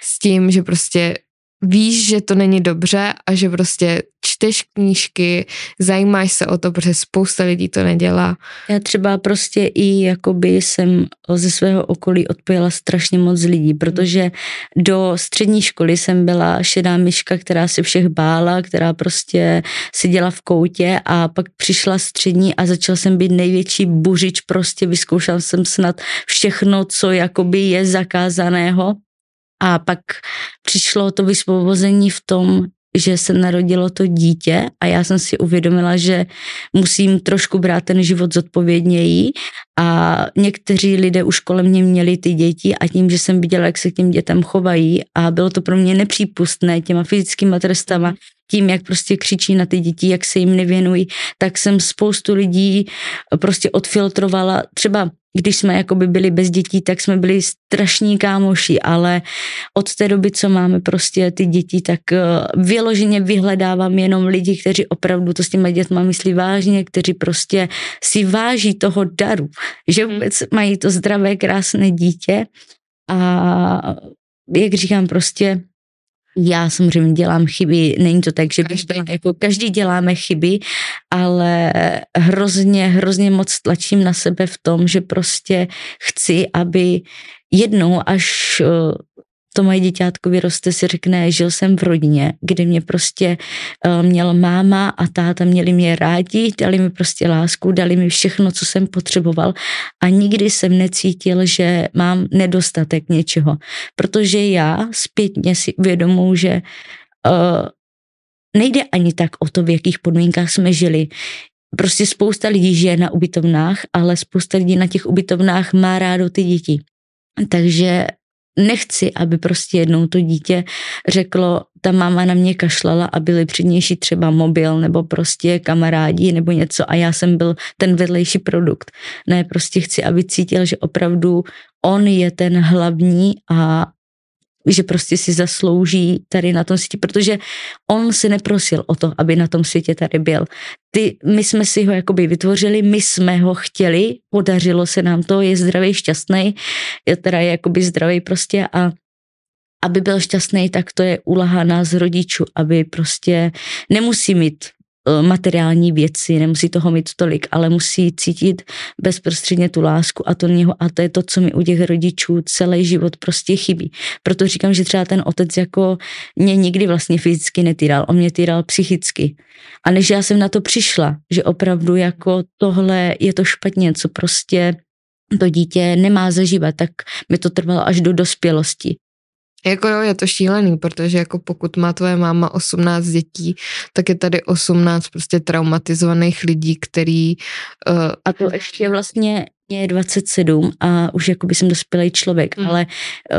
s tím, že prostě víš, že to není dobře a že prostě čteš knížky, zajímáš se o to, protože spousta lidí to nedělá. Já třeba prostě i jakoby jsem ze svého okolí odpojila strašně moc lidí, protože do střední školy jsem byla šedá myška, která se všech bála, která prostě seděla v koutě a pak přišla střední a začal jsem být největší buřič, prostě vyzkoušel jsem snad všechno, co jakoby je zakázaného a pak přišlo to vysvobození v tom, že se narodilo to dítě a já jsem si uvědomila, že musím trošku brát ten život zodpovědněji a někteří lidé už kolem mě měli ty děti a tím, že jsem viděla, jak se k těm dětem chovají a bylo to pro mě nepřípustné těma fyzickýma trestama, tím, jak prostě křičí na ty děti, jak se jim nevěnují, tak jsem spoustu lidí prostě odfiltrovala. Třeba když jsme jakoby byli bez dětí, tak jsme byli strašní kámoši, ale od té doby, co máme prostě ty děti, tak eh, vyloženě vyhledávám jenom lidi, kteří opravdu to s těma dětma myslí vážně, kteří prostě si váží toho daru, že hmm. vůbec mají to zdravé, krásné dítě a jak říkám, prostě já samozřejmě dělám chyby, není to tak, že bych byla, jako každý děláme chyby, ale hrozně, hrozně moc tlačím na sebe v tom, že prostě chci, aby jednou, až to moje děťátko vyroste, si řekne, žil jsem v rodině, kde mě prostě uh, měl máma a táta měli mě rádi, dali mi prostě lásku, dali mi všechno, co jsem potřeboval a nikdy jsem necítil, že mám nedostatek něčeho, protože já zpětně si uvědomuji, že uh, nejde ani tak o to, v jakých podmínkách jsme žili. Prostě spousta lidí žije na ubytovnách, ale spousta lidí na těch ubytovnách má rádo ty děti. Takže nechci, aby prostě jednou to dítě řeklo, ta máma na mě kašlala a byli přednější třeba mobil nebo prostě kamarádi nebo něco a já jsem byl ten vedlejší produkt. Ne, prostě chci, aby cítil, že opravdu on je ten hlavní a že prostě si zaslouží tady na tom světě, protože on si neprosil o to, aby na tom světě tady byl. Ty, my jsme si ho jakoby vytvořili, my jsme ho chtěli, podařilo se nám to, je zdravý, šťastný, je teda je jakoby zdravý prostě a aby byl šťastný, tak to je úlaha nás rodičů, aby prostě nemusí mít materiální věci, nemusí toho mít tolik, ale musí cítit bezprostředně tu lásku a to něho a to je to, co mi u těch rodičů celý život prostě chybí. Proto říkám, že třeba ten otec jako mě nikdy vlastně fyzicky netýral, on mě týral psychicky. A než já jsem na to přišla, že opravdu jako tohle je to špatně, co prostě to dítě nemá zažívat, tak mi to trvalo až do dospělosti. Jako jo, je to šílený, protože jako pokud má tvoje máma 18 dětí, tak je tady 18 prostě traumatizovaných lidí, který... Uh, a to ještě vlastně je 27 a už jako by jsem dospělý člověk, mm. ale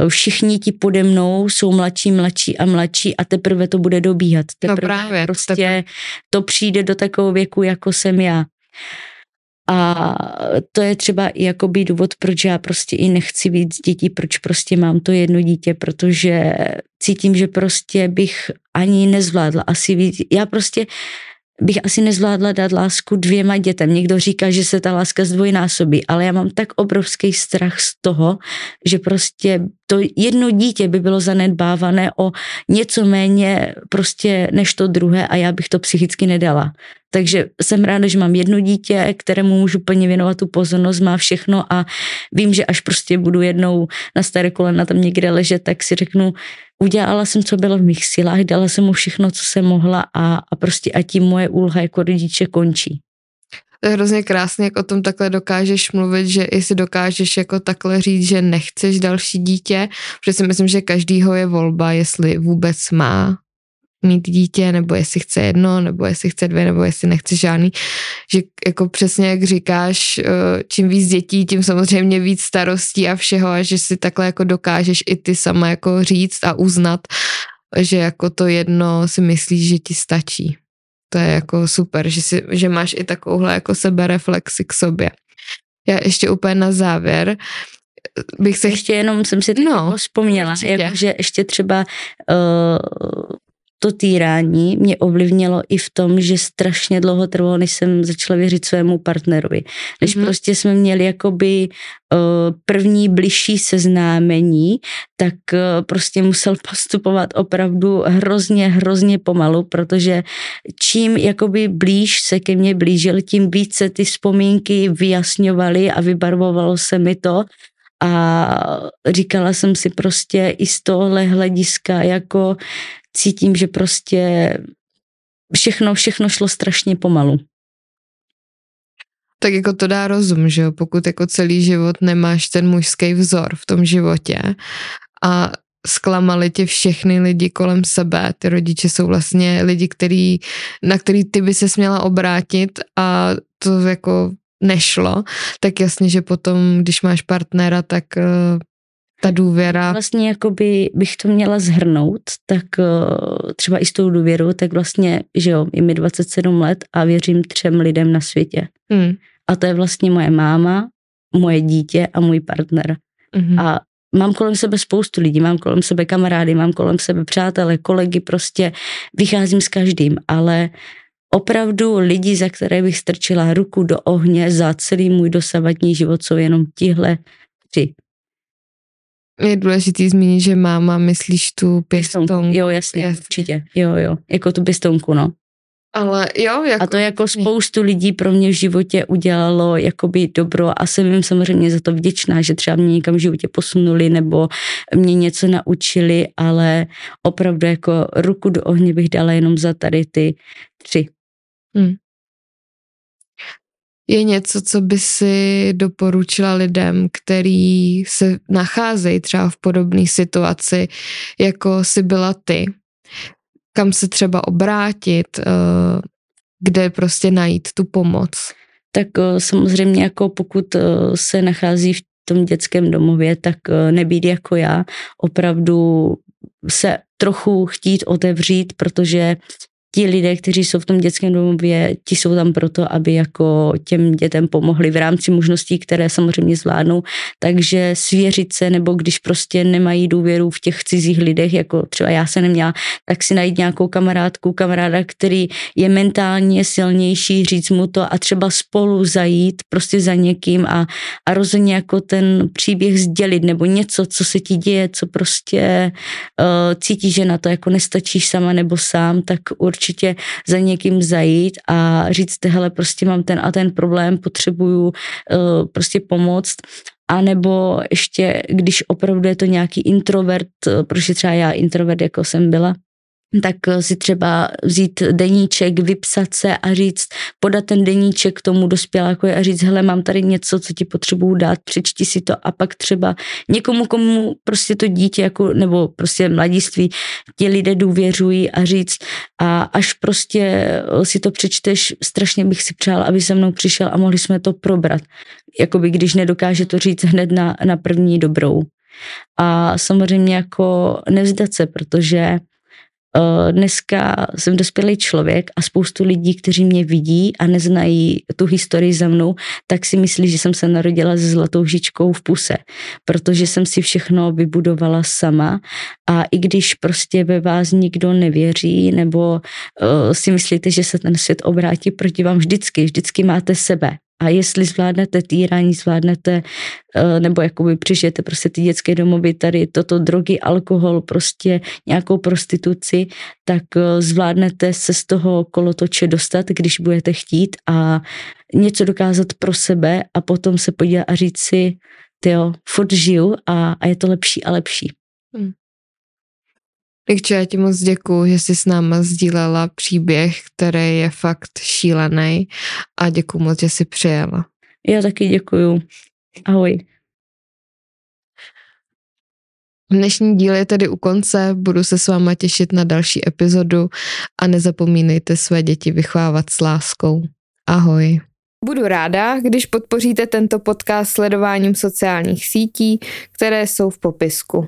uh, všichni ti pode mnou jsou mladší, mladší a mladší a teprve to bude dobíhat. No teprve no právě. Prostě teprve. to přijde do takového věku, jako jsem já. A to je třeba i jakoby důvod, proč já prostě i nechci víc dětí, proč prostě mám to jedno dítě, protože cítím, že prostě bych ani nezvládla asi víc. Já prostě bych asi nezvládla dát lásku dvěma dětem. Někdo říká, že se ta láska zdvojnásobí, ale já mám tak obrovský strach z toho, že prostě to jedno dítě by bylo zanedbávané o něco méně prostě než to druhé a já bych to psychicky nedala. Takže jsem ráda, že mám jedno dítě, kterému můžu plně věnovat tu pozornost, má všechno a vím, že až prostě budu jednou na staré kolena tam někde ležet, tak si řeknu, udělala jsem, co bylo v mých silách, dala jsem mu všechno, co jsem mohla a, a prostě a tím moje úloha jako rodiče končí. To je hrozně krásně, jak o tom takhle dokážeš mluvit, že i si dokážeš jako takhle říct, že nechceš další dítě, protože si myslím, že každýho je volba, jestli vůbec má mít dítě, nebo jestli chce jedno, nebo jestli chce dvě, nebo jestli nechce žádný. Že jako přesně jak říkáš, eh, čím víc dětí, tím samozřejmě víc starostí a všeho a že si takhle jako dokážeš i ty sama jako říct a uznat, že jako to jedno si myslíš, že ti stačí. To je jako super, že, si, že máš i takovouhle jako sebereflexi k sobě. Já ještě úplně na závěr bych se... Ještě jenom jsem si no, jako vzpomněla, jako, že ještě třeba uh, to týrání mě ovlivnilo i v tom, že strašně dlouho trvalo, než jsem začala věřit svému partnerovi. Než mm-hmm. prostě jsme měli jakoby uh, první bližší seznámení, tak uh, prostě musel (laughs) postupovat opravdu hrozně, hrozně pomalu, protože čím jakoby blíž se ke mně blížil, tím více ty vzpomínky vyjasňovaly a vybarvovalo se mi to, a říkala jsem si prostě i z tohohle hlediska jako cítím, že prostě všechno, všechno šlo strašně pomalu. Tak jako to dá rozum, že jo, pokud jako celý život nemáš ten mužský vzor v tom životě a zklamali tě všechny lidi kolem sebe. Ty rodiče jsou vlastně lidi, který, na který ty by se směla obrátit a to jako nešlo, tak jasně, že potom, když máš partnera, tak eh, ta důvěra. Vlastně jakoby bych to měla zhrnout, tak uh, třeba i s tou důvěrou, tak vlastně, že jo, je mi 27 let a věřím třem lidem na světě. Hmm. A to je vlastně moje máma, moje dítě a můj partner. Hmm. A mám kolem sebe spoustu lidí, mám kolem sebe kamarády, mám kolem sebe přátelé, kolegy, prostě vycházím s každým, ale opravdu lidi, za které bych strčila ruku do ohně za celý můj dosavadní život, jsou jenom tihle tři je důležitý zmínit, že máma myslíš tu pěstonku. Jo, jasně, jasně, určitě. Jo, jo, jako tu pěstonku, no. Ale jo, jako... A to jako spoustu lidí pro mě v životě udělalo jakoby dobro a jsem jim samozřejmě za to vděčná, že třeba mě někam v životě posunuli nebo mě něco naučili, ale opravdu jako ruku do ohně bych dala jenom za tady ty tři. Hmm. Je něco, co by si doporučila lidem, který se nacházejí třeba v podobné situaci, jako si byla ty, kam se třeba obrátit, eh, kde prostě najít tu pomoc? Tak eh, samozřejmě jako pokud eh, se nachází v tom dětském domově, tak nebýt jako já, opravdu se trochu chtít otevřít, protože ti lidé, kteří jsou v tom dětském domově, ti jsou tam proto, aby jako těm dětem pomohli v rámci možností, které samozřejmě zvládnou. Takže svěřit se, nebo když prostě nemají důvěru v těch cizích lidech, jako třeba já se neměla, tak si najít nějakou kamarádku, kamaráda, který je mentálně silnější, říct mu to a třeba spolu zajít prostě za někým a, a rozhodně jako ten příběh sdělit, nebo něco, co se ti děje, co prostě uh, cítí, že na to jako nestačíš sama nebo sám, tak určitě určitě za někým zajít a říct, hele, prostě mám ten a ten problém, potřebuju uh, prostě pomoct. A nebo ještě, když opravdu je to nějaký introvert, eh, protože třeba já introvert jako jsem byla, tak si třeba vzít deníček, vypsat se a říct, podat ten deníček tomu dospěláku a říct, hele, mám tady něco, co ti potřebuju dát, přečti si to a pak třeba někomu, komu prostě to dítě jako, nebo prostě mladiství, ti lidé důvěřují a říct a až prostě si to přečteš, strašně bych si přál, aby se mnou přišel a mohli jsme to probrat. Jakoby když nedokáže to říct hned na, na první dobrou. A samozřejmě jako nevzdat se, protože Eh, dneska jsem dospělý člověk a spoustu lidí, kteří mě vidí a neznají tu historii za mnou, tak si myslí, že jsem se narodila se zlatou žičkou v puse, protože jsem si všechno vybudovala sama. A i když prostě ve vás nikdo nevěří nebo uh, si myslíte, že se ten svět obrátí proti vám vždycky, vždycky máte sebe a jestli zvládnete týrání, zvládnete, eh, nebo jakoby přežijete prostě ty dětské domovy, tady toto drogy, alkohol, prostě nějakou prostituci, tak eh, zvládnete se z toho kolotoče dostat, když budete chtít a něco dokázat pro sebe a potom se podívat a říct si, jo, furt žiju a, a je to lepší a lepší. Hmm. Rikčo, já ti moc děkuju, že jsi s náma sdílela příběh, který je fakt šílený a děkuju moc, že jsi přijela. Já taky děkuju. Ahoj. Dnešní díl je tedy u konce, budu se s váma těšit na další epizodu a nezapomínejte své děti vychovávat s láskou. Ahoj. Budu ráda, když podpoříte tento podcast sledováním sociálních sítí, které jsou v popisku.